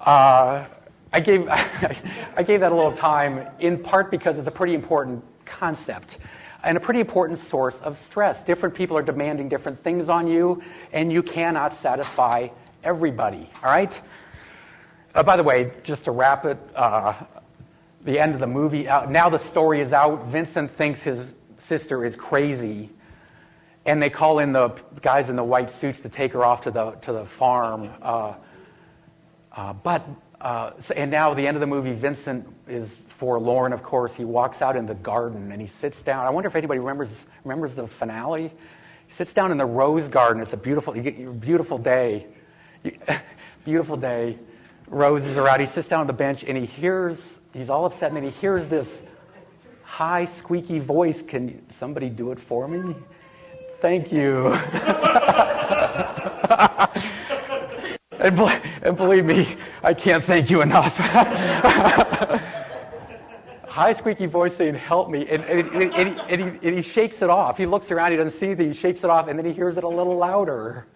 Uh, I gave, <laughs> I gave that a little time in part because it's a pretty important concept and a pretty important source of stress. Different people are demanding different things on you, and you cannot satisfy everybody. All right? Uh, by the way, just to wrap it, uh, the end of the movie, uh, now the story is out. Vincent thinks his sister is crazy, and they call in the guys in the white suits to take her off to the, to the farm. Uh, uh, but, uh, so, and now the end of the movie, Vincent is forlorn, of course. He walks out in the garden and he sits down. I wonder if anybody remembers, remembers the finale. He sits down in the rose garden. It's a beautiful, beautiful day. <laughs> beautiful day. Roses are out. He sits down on the bench and he hears, he's all upset, and then he hears this high, squeaky voice. Can somebody do it for me? Thank you. <laughs> and, and, believe me, I can't thank you enough. <laughs> high, squeaky voice saying, Help me. And, and, and, he, and, he, and he shakes it off. He looks around, he doesn't see anything, he shakes it off, and then he hears it a little louder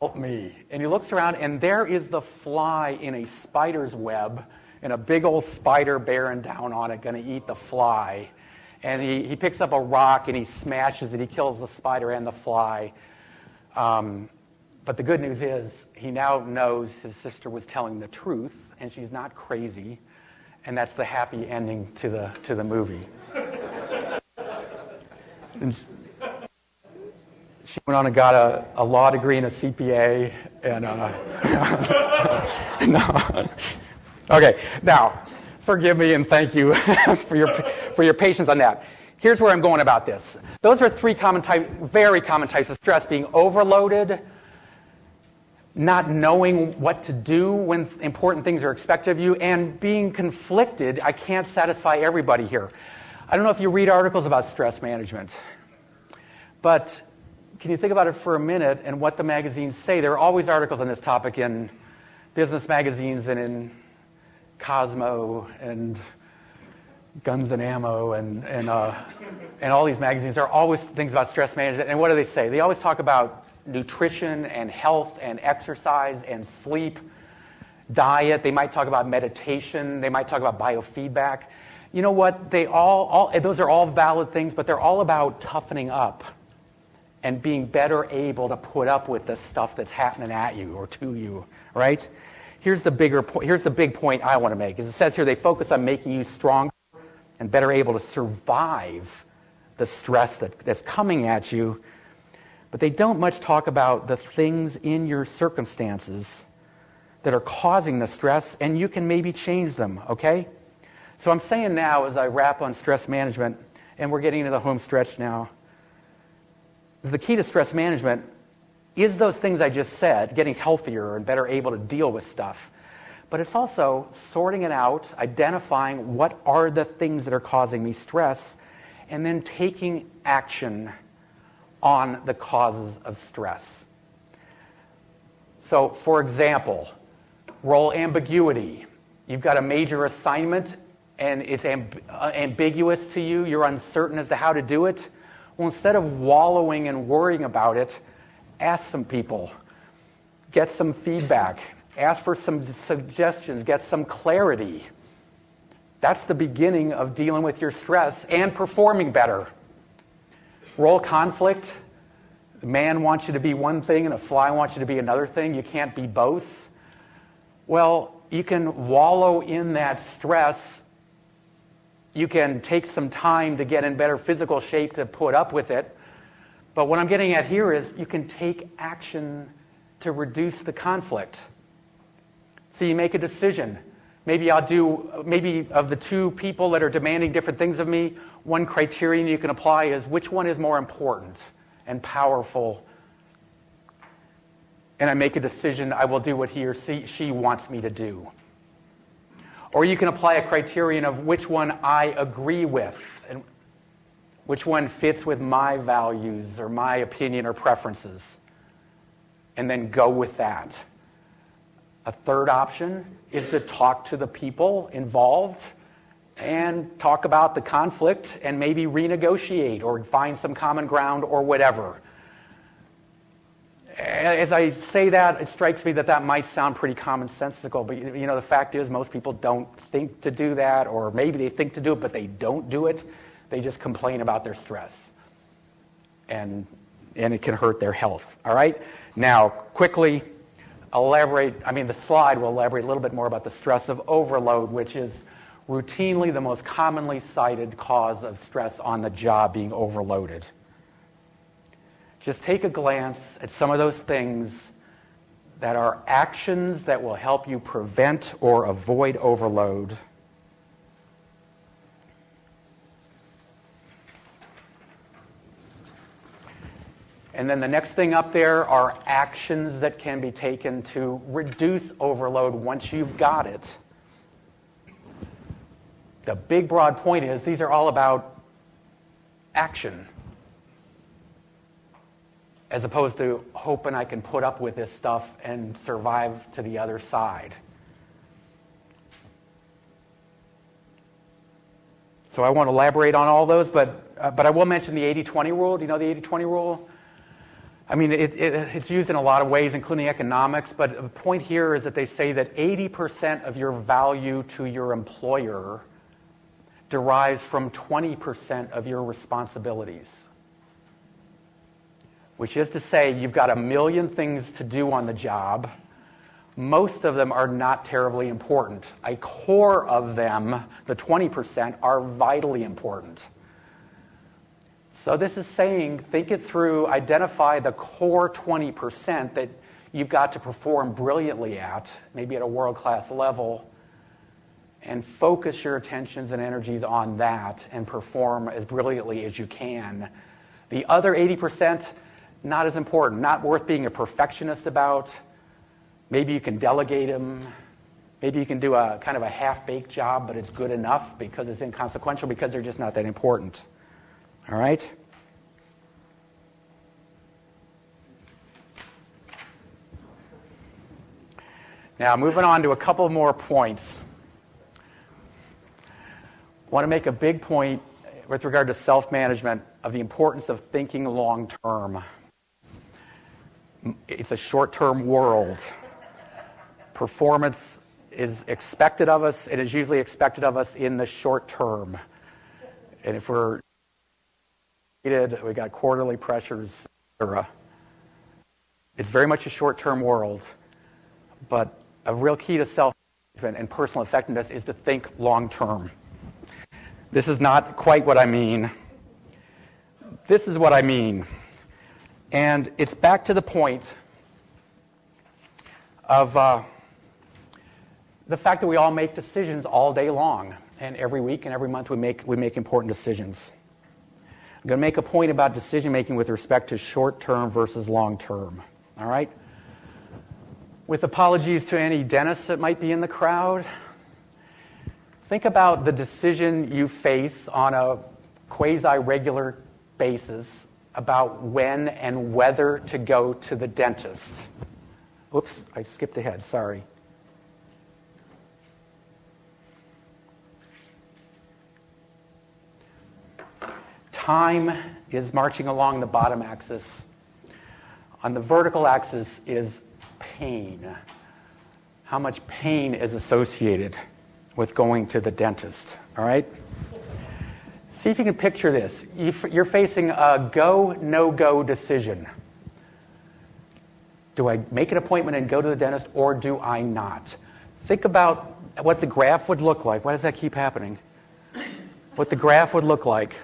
help me. And he looks around, and there is the fly in a spider's web, and a big old spider bearing down on it, going to eat the fly. And he, he picks up a rock and he smashes it. He kills the spider and the fly. Um, but the good news is, he now knows his sister was telling the truth, and she's not crazy. And that's the happy ending to the, to the movie. and, she went on and got a, a law degree and a CPA. And uh, <laughs> no. Okay, now forgive me and thank you <laughs> for your for your patience on that. Here's where I'm going about this. Those are three common type, very common types of stress: being overloaded, not knowing what to do when important things are expected of you, and being conflicted. I can't satisfy everybody here. I don't know if you read articles about stress management, but can you think about it for a minute and what the magazines say? There are always articles on this topic in business magazines and in Cosmo and Guns and Ammo and, and, uh, and all these magazines. There are always things about stress management. And what do they say? They always talk about nutrition and health and exercise and sleep, diet. They might talk about meditation. They might talk about biofeedback. You know what? They all, all those are all valid things, but they're all about toughening up and being better able to put up with the stuff that's happening at you or to you, right? Here's the bigger point. Here's the big point I want to make. Is it says here they focus on making you stronger and better able to survive the stress that, that's coming at you. But they don't much talk about the things in your circumstances that are causing the stress, and you can maybe change them, okay? So I'm saying now, as I wrap on stress management, and we're getting into the home stretch now, the key to stress management is those things I just said, getting healthier and better able to deal with stuff. But it's also sorting it out, identifying what are the things that are causing me stress, and then taking action on the causes of stress. So, for example, role ambiguity. You've got a major assignment and it's amb- uh, ambiguous to you, you're uncertain as to how to do it. Well, instead of wallowing and worrying about it, ask some people, get some feedback, ask for some suggestions, get some clarity. That's the beginning of dealing with your stress and performing better. Role conflict. The man wants you to be one thing and a fly wants you to be another thing. You can't be both. Well, you can wallow in that stress you can take some time to get in better physical shape to put up with it. But what I'm getting at here is you can take action to reduce the conflict. So you make a decision. Maybe I'll do, maybe of the two people that are demanding different things of me, one criterion you can apply is which one is more important and powerful. And I make a decision, I will do what he or she wants me to do. Or you can apply a criterion of which one I agree with which one fits with my values or my opinion or preferences, and then go with that. A third option is to talk to the people involved and talk about the conflict and maybe renegotiate or find some common ground or whatever. As I say that, it strikes me that that might sound pretty commonsensical, but you know, the fact is most people don't think to do that, or maybe they think to do it, but they don't do it. They just complain about their stress. And, and it can hurt their health. All right? Now, quickly elaborate, I mean, the slide will elaborate a little bit more about the stress of overload, which is routinely the most commonly cited cause of stress on the job being overloaded. Just take a glance at some of those things that are actions that will help you prevent or avoid overload. And then the next thing up there are actions that can be taken to reduce overload once you've got it. The big broad point is these are all about action as opposed to hoping I can put up with this stuff and survive to the other side. So I won't elaborate on all those, but, uh, but I will mention the 80 20 rule. Do you know the 80 20 rule? I mean, it, it, it's used in a lot of ways, including economics, but the point here is that they say that 80% of your value to your employer derives from 20% of your responsibilities which is to say, you've got a million things to do on the job. Most of them are not terribly important. A core of them, the 20%, are vitally important. So, this is saying think it through, identify the core 20% that you've got to perform brilliantly at, maybe at a world class level, and focus your attentions and energies on that and perform as brilliantly as you can. The other 80%, not as important, not worth being a perfectionist about. Maybe you can delegate them. Maybe you can do a kind of a half baked job, but it's good enough because it's inconsequential because they're just not that important. All right? Now, moving on to a couple more points. I want to make a big point with regard to self management of the importance of thinking long term it's a short term world. Performance is expected of us, it is usually expected of us in the short term. And if we're we got quarterly pressures, etc. It's very much a short term world, but a real key to self management and personal effectiveness is to think long term. This is not quite what I mean. This is what I mean. And it's back to the point of uh, the fact that we all make decisions all day long. And every week and every month we make, we make important decisions. I'm going to make a point about decision making with respect to short term versus long term. All right? With apologies to any dentists that might be in the crowd, think about the decision you face on a quasi regular basis about when and whether to go to the dentist. Oops, I skipped ahead, sorry. Time is marching along the bottom axis. On the vertical axis is pain. How much pain is associated with going to the dentist, all right? See if you can picture this. You're facing a go, no go decision. Do I make an appointment and go to the dentist, or do I not? Think about what the graph would look like. Why does that keep happening? What the graph would look like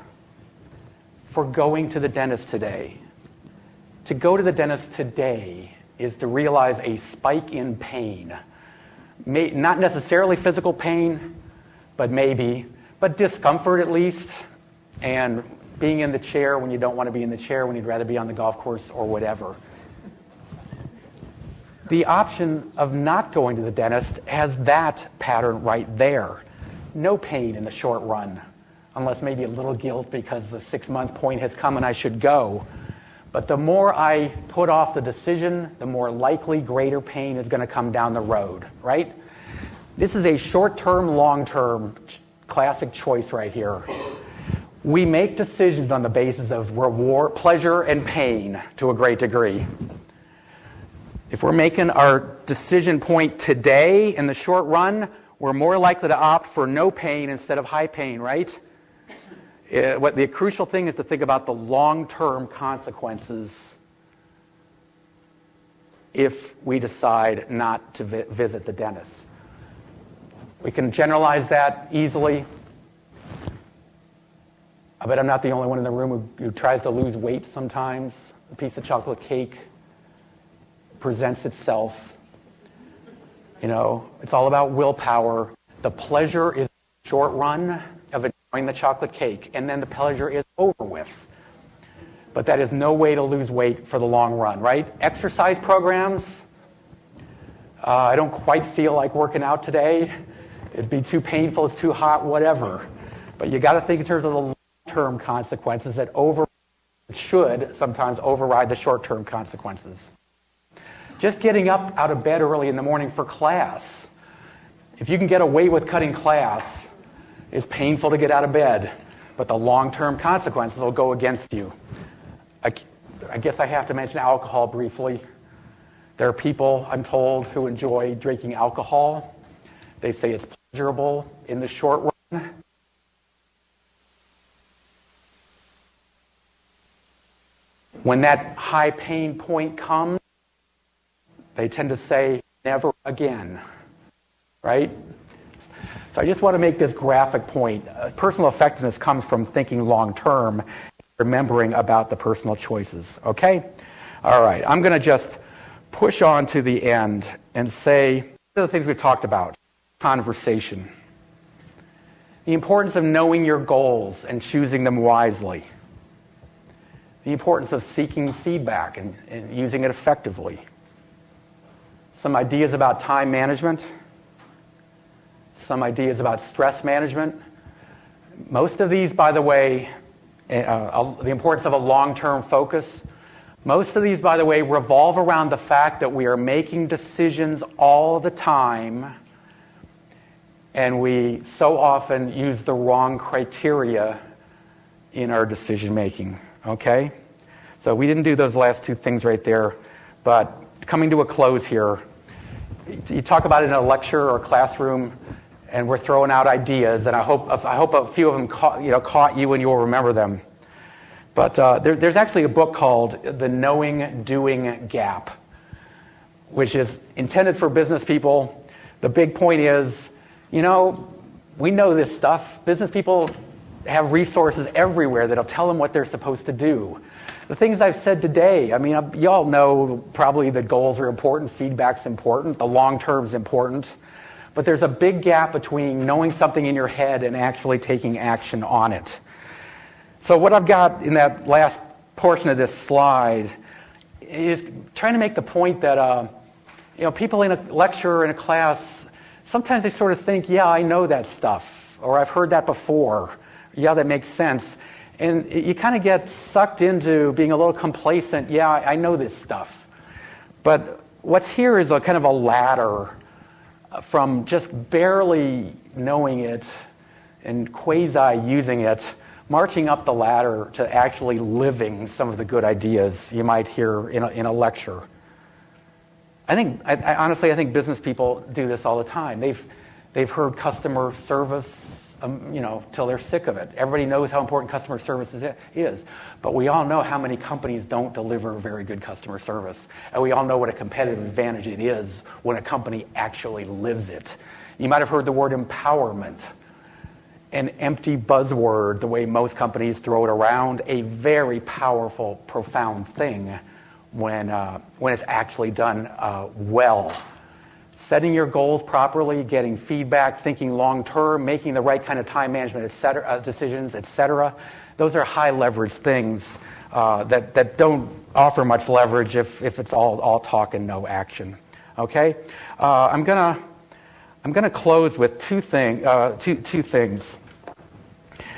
for going to the dentist today. To go to the dentist today is to realize a spike in pain. May, not necessarily physical pain, but maybe, but discomfort at least and being in the chair when you don't want to be in the chair, when you'd rather be on the golf course or whatever. The option of not going to the dentist has that pattern right there. No pain in the short run, unless maybe a little guilt because the six month point has come and I should go. But the more I put off the decision, the more likely greater pain is going to come down the road, right? This is a short term, long term classic choice right here. We make decisions on the basis of reward, pleasure and pain to a great degree. If we're making our decision point today in the short run, we're more likely to opt for no pain instead of high pain, right? Uh, what the crucial thing is to think about the long-term consequences if we decide not to vi- visit the dentist. We can generalize that easily. I bet I'm not the only one in the room who, who tries to lose weight sometimes. A piece of chocolate cake presents itself. You know, it's all about willpower. The pleasure is short run of enjoying the chocolate cake, and then the pleasure is over with. But that is no way to lose weight for the long run, right? Exercise programs. Uh, I don't quite feel like working out today. It'd be too painful, it's too hot, whatever. But you got to think in terms of the long-term consequences that over should sometimes override the short-term consequences. Just getting up out of bed early in the morning for class. If you can get away with cutting class, it's painful to get out of bed, but the long-term consequences will go against you. I, I guess I have to mention alcohol briefly. There are people, I'm told, who enjoy drinking alcohol. They say it's pleasurable in the short run. When that high pain point comes, they tend to say, never again. Right? So I just want to make this graphic point. Uh, personal effectiveness comes from thinking long term, remembering about the personal choices. Okay? All right. I'm going to just push on to the end and say the things we talked about conversation, the importance of knowing your goals and choosing them wisely, the importance of seeking feedback and, and using it effectively, some ideas about time management, some ideas about stress management. Most of these, by the way, uh, the importance of a long term focus. Most of these, by the way, revolve around the fact that we are making decisions all the time and we so often use the wrong criteria in our decision making. Okay? So we didn't do those last two things right there, but coming to a close here, you talk about it in a lecture or classroom, and we're throwing out ideas, and I hope, I hope a few of them caught you, know, caught you and you'll remember them. But uh, there, there's actually a book called The Knowing Doing Gap, which is intended for business people. The big point is you know, we know this stuff. Business people have resources everywhere that'll tell them what they're supposed to do. The things I've said today, I mean, y'all know probably that goals are important, feedback's important, the long term's important. But there's a big gap between knowing something in your head and actually taking action on it. So, what I've got in that last portion of this slide is trying to make the point that uh, you know, people in a lecture or in a class sometimes they sort of think, yeah, I know that stuff, or I've heard that before. Yeah, that makes sense. And you kind of get sucked into being a little complacent. Yeah, I know this stuff. But what's here is a kind of a ladder from just barely knowing it and quasi using it, marching up the ladder to actually living some of the good ideas you might hear in a, in a lecture. I think, I, I, honestly, I think business people do this all the time. They've, they've heard customer service, um, you know, till they're sick of it. Everybody knows how important customer service is, but we all know how many companies don't deliver very good customer service. And we all know what a competitive advantage it is when a company actually lives it. You might have heard the word empowerment an empty buzzword the way most companies throw it around, a very powerful, profound thing when, uh, when it's actually done uh, well. Setting your goals properly, getting feedback, thinking long term, making the right kind of time management et cetera, uh, decisions, etc. Those are high leverage things uh, that, that don't offer much leverage if, if it's all, all talk and no action. Okay? Uh, I'm going to I'm to close with two, thing, uh, two, two things.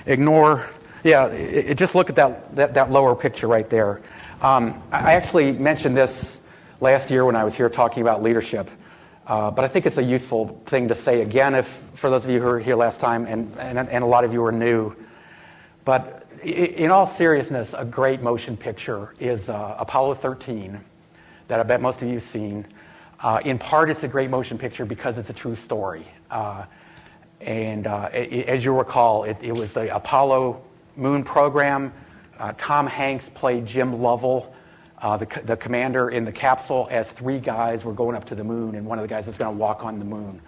Ignore, yeah, it, it, just look at that, that, that lower picture right there. Um, I actually mentioned this last year when I was here talking about leadership, but I think it's a useful thing to say again if, for those of you who were here last time and, a lot of you are new. But in all seriousness, a great motion picture is uh, Apollo 13. that I bet most of you have seen. Uh, in part, it's a great motion picture because it's a true story. Uh, and uh, as you recall, it, was the Apollo moon program. Uh, Tom Hanks played Jim Lovell, uh, the, the commander in the capsule, as three guys were going up to the moon, and one of the guys was going to walk on the moon.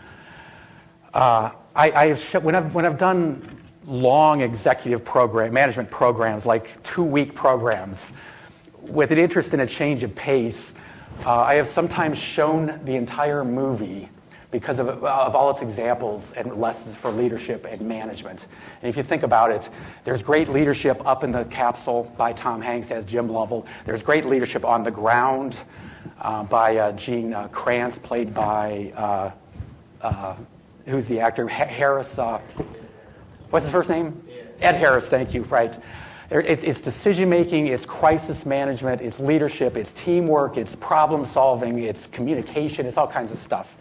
Uh, I, I when, I've, when I've done long executive program, management programs, like two week programs, with an interest in a change of pace, uh, I have sometimes shown the entire movie because of, of, all its examples and lessons for leadership and management. And if you think about it, there's great leadership up in the capsule by Tom Hanks as Jim Lovell. There's great leadership on the ground uh, by uh, Gene uh, Kranz, played by, uh, uh, who's the actor? Harris. Uh, what's his first name? Ed Harris, thank you, right. It's decision making, it's crisis management, it's leadership, it's teamwork, it's problem solving, it's communication, it's all kinds of stuff.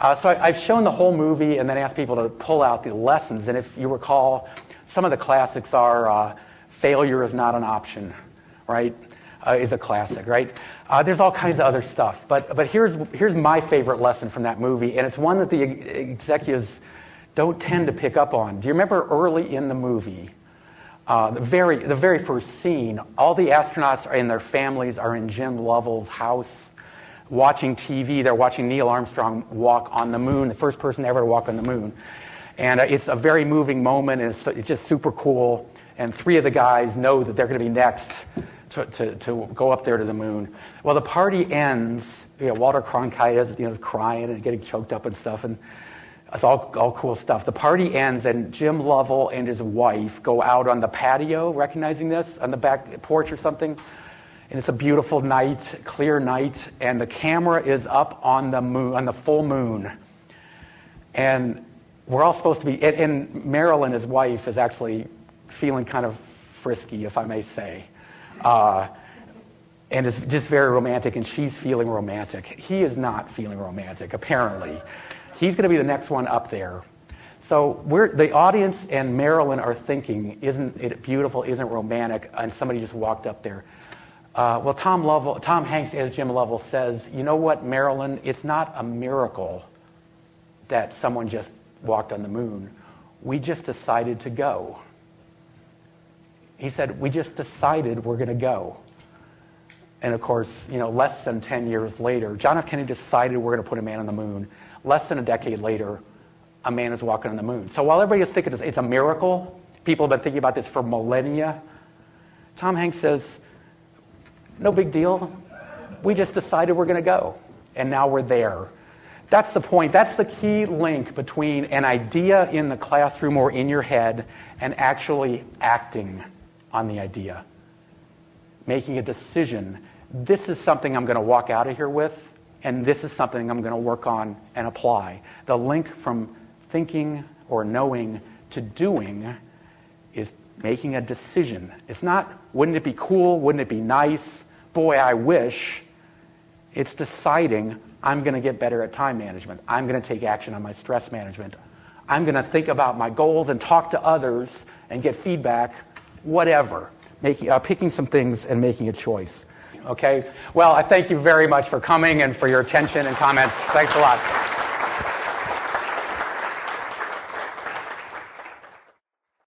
Uh, so I, have shown the whole movie and then asked people to pull out the lessons. And if you recall, some of the classics are uh, failure is not an option, right? Uh, is a classic, right? Uh, there's all kinds of other stuff. But, but here's, here's my favorite lesson from that movie, and it's one that the executives don't tend to pick up on. Do you remember early in the movie? Uh, the, very, the very first scene, all the astronauts and their families are in Jim Lovell's house watching TV. They're watching Neil Armstrong walk on the moon, the first person ever to walk on the moon. And uh, it's a very moving moment, and it's, it's, just super cool. And three of the guys know that they're going to be next to, to, to, go up there to the moon. Well, the party ends. You know, Walter Cronkite is you know, crying and getting choked up and stuff. And it's all, all cool stuff. The party ends, and Jim Lovell and his wife go out on the patio, recognizing this, on the back porch or something. And it's a beautiful night, clear night, and the camera is up on the moon, on the full moon. And we're all supposed to be, and, Marilyn, his wife, is actually feeling kind of frisky, if I may say. Uh, and it's just very romantic, and she's feeling romantic. He is not feeling romantic, apparently. He's going to be the next one up there. So the audience and Marilyn are thinking, isn't it beautiful, isn't romantic? And somebody just walked up there. Uh, well, Tom, Lovell, Tom Hanks as Jim Lovell says, you know what, Marilyn, it's not a miracle that someone just walked on the moon. We just decided to go. He said, we just decided we're going to go. And of course, you know, less than 10 years later, John F. Kennedy decided we're going to put a man on the moon. Less than a decade later, a man is walking on the moon. So while everybody is thinking it's a miracle, people have been thinking about this for millennia. Tom Hanks says, no big deal. We just decided we're going to go, and now we're there. That's the point. That's the key link between an idea in the classroom or in your head and actually acting on the idea. Making a decision. This is something I'm going to walk out of here with and this is something I'm going to work on and apply. The link from thinking or knowing to doing is making a decision. It's not, wouldn't it be cool? Wouldn't it be nice? Boy, I wish. It's deciding, I'm going to get better at time management. I'm going to take action on my stress management. I'm going to think about my goals and talk to others and get feedback, whatever. Making, uh, picking some things and making a choice. Okay? Well, I thank you very much for coming and for your attention and comments. Thanks a lot.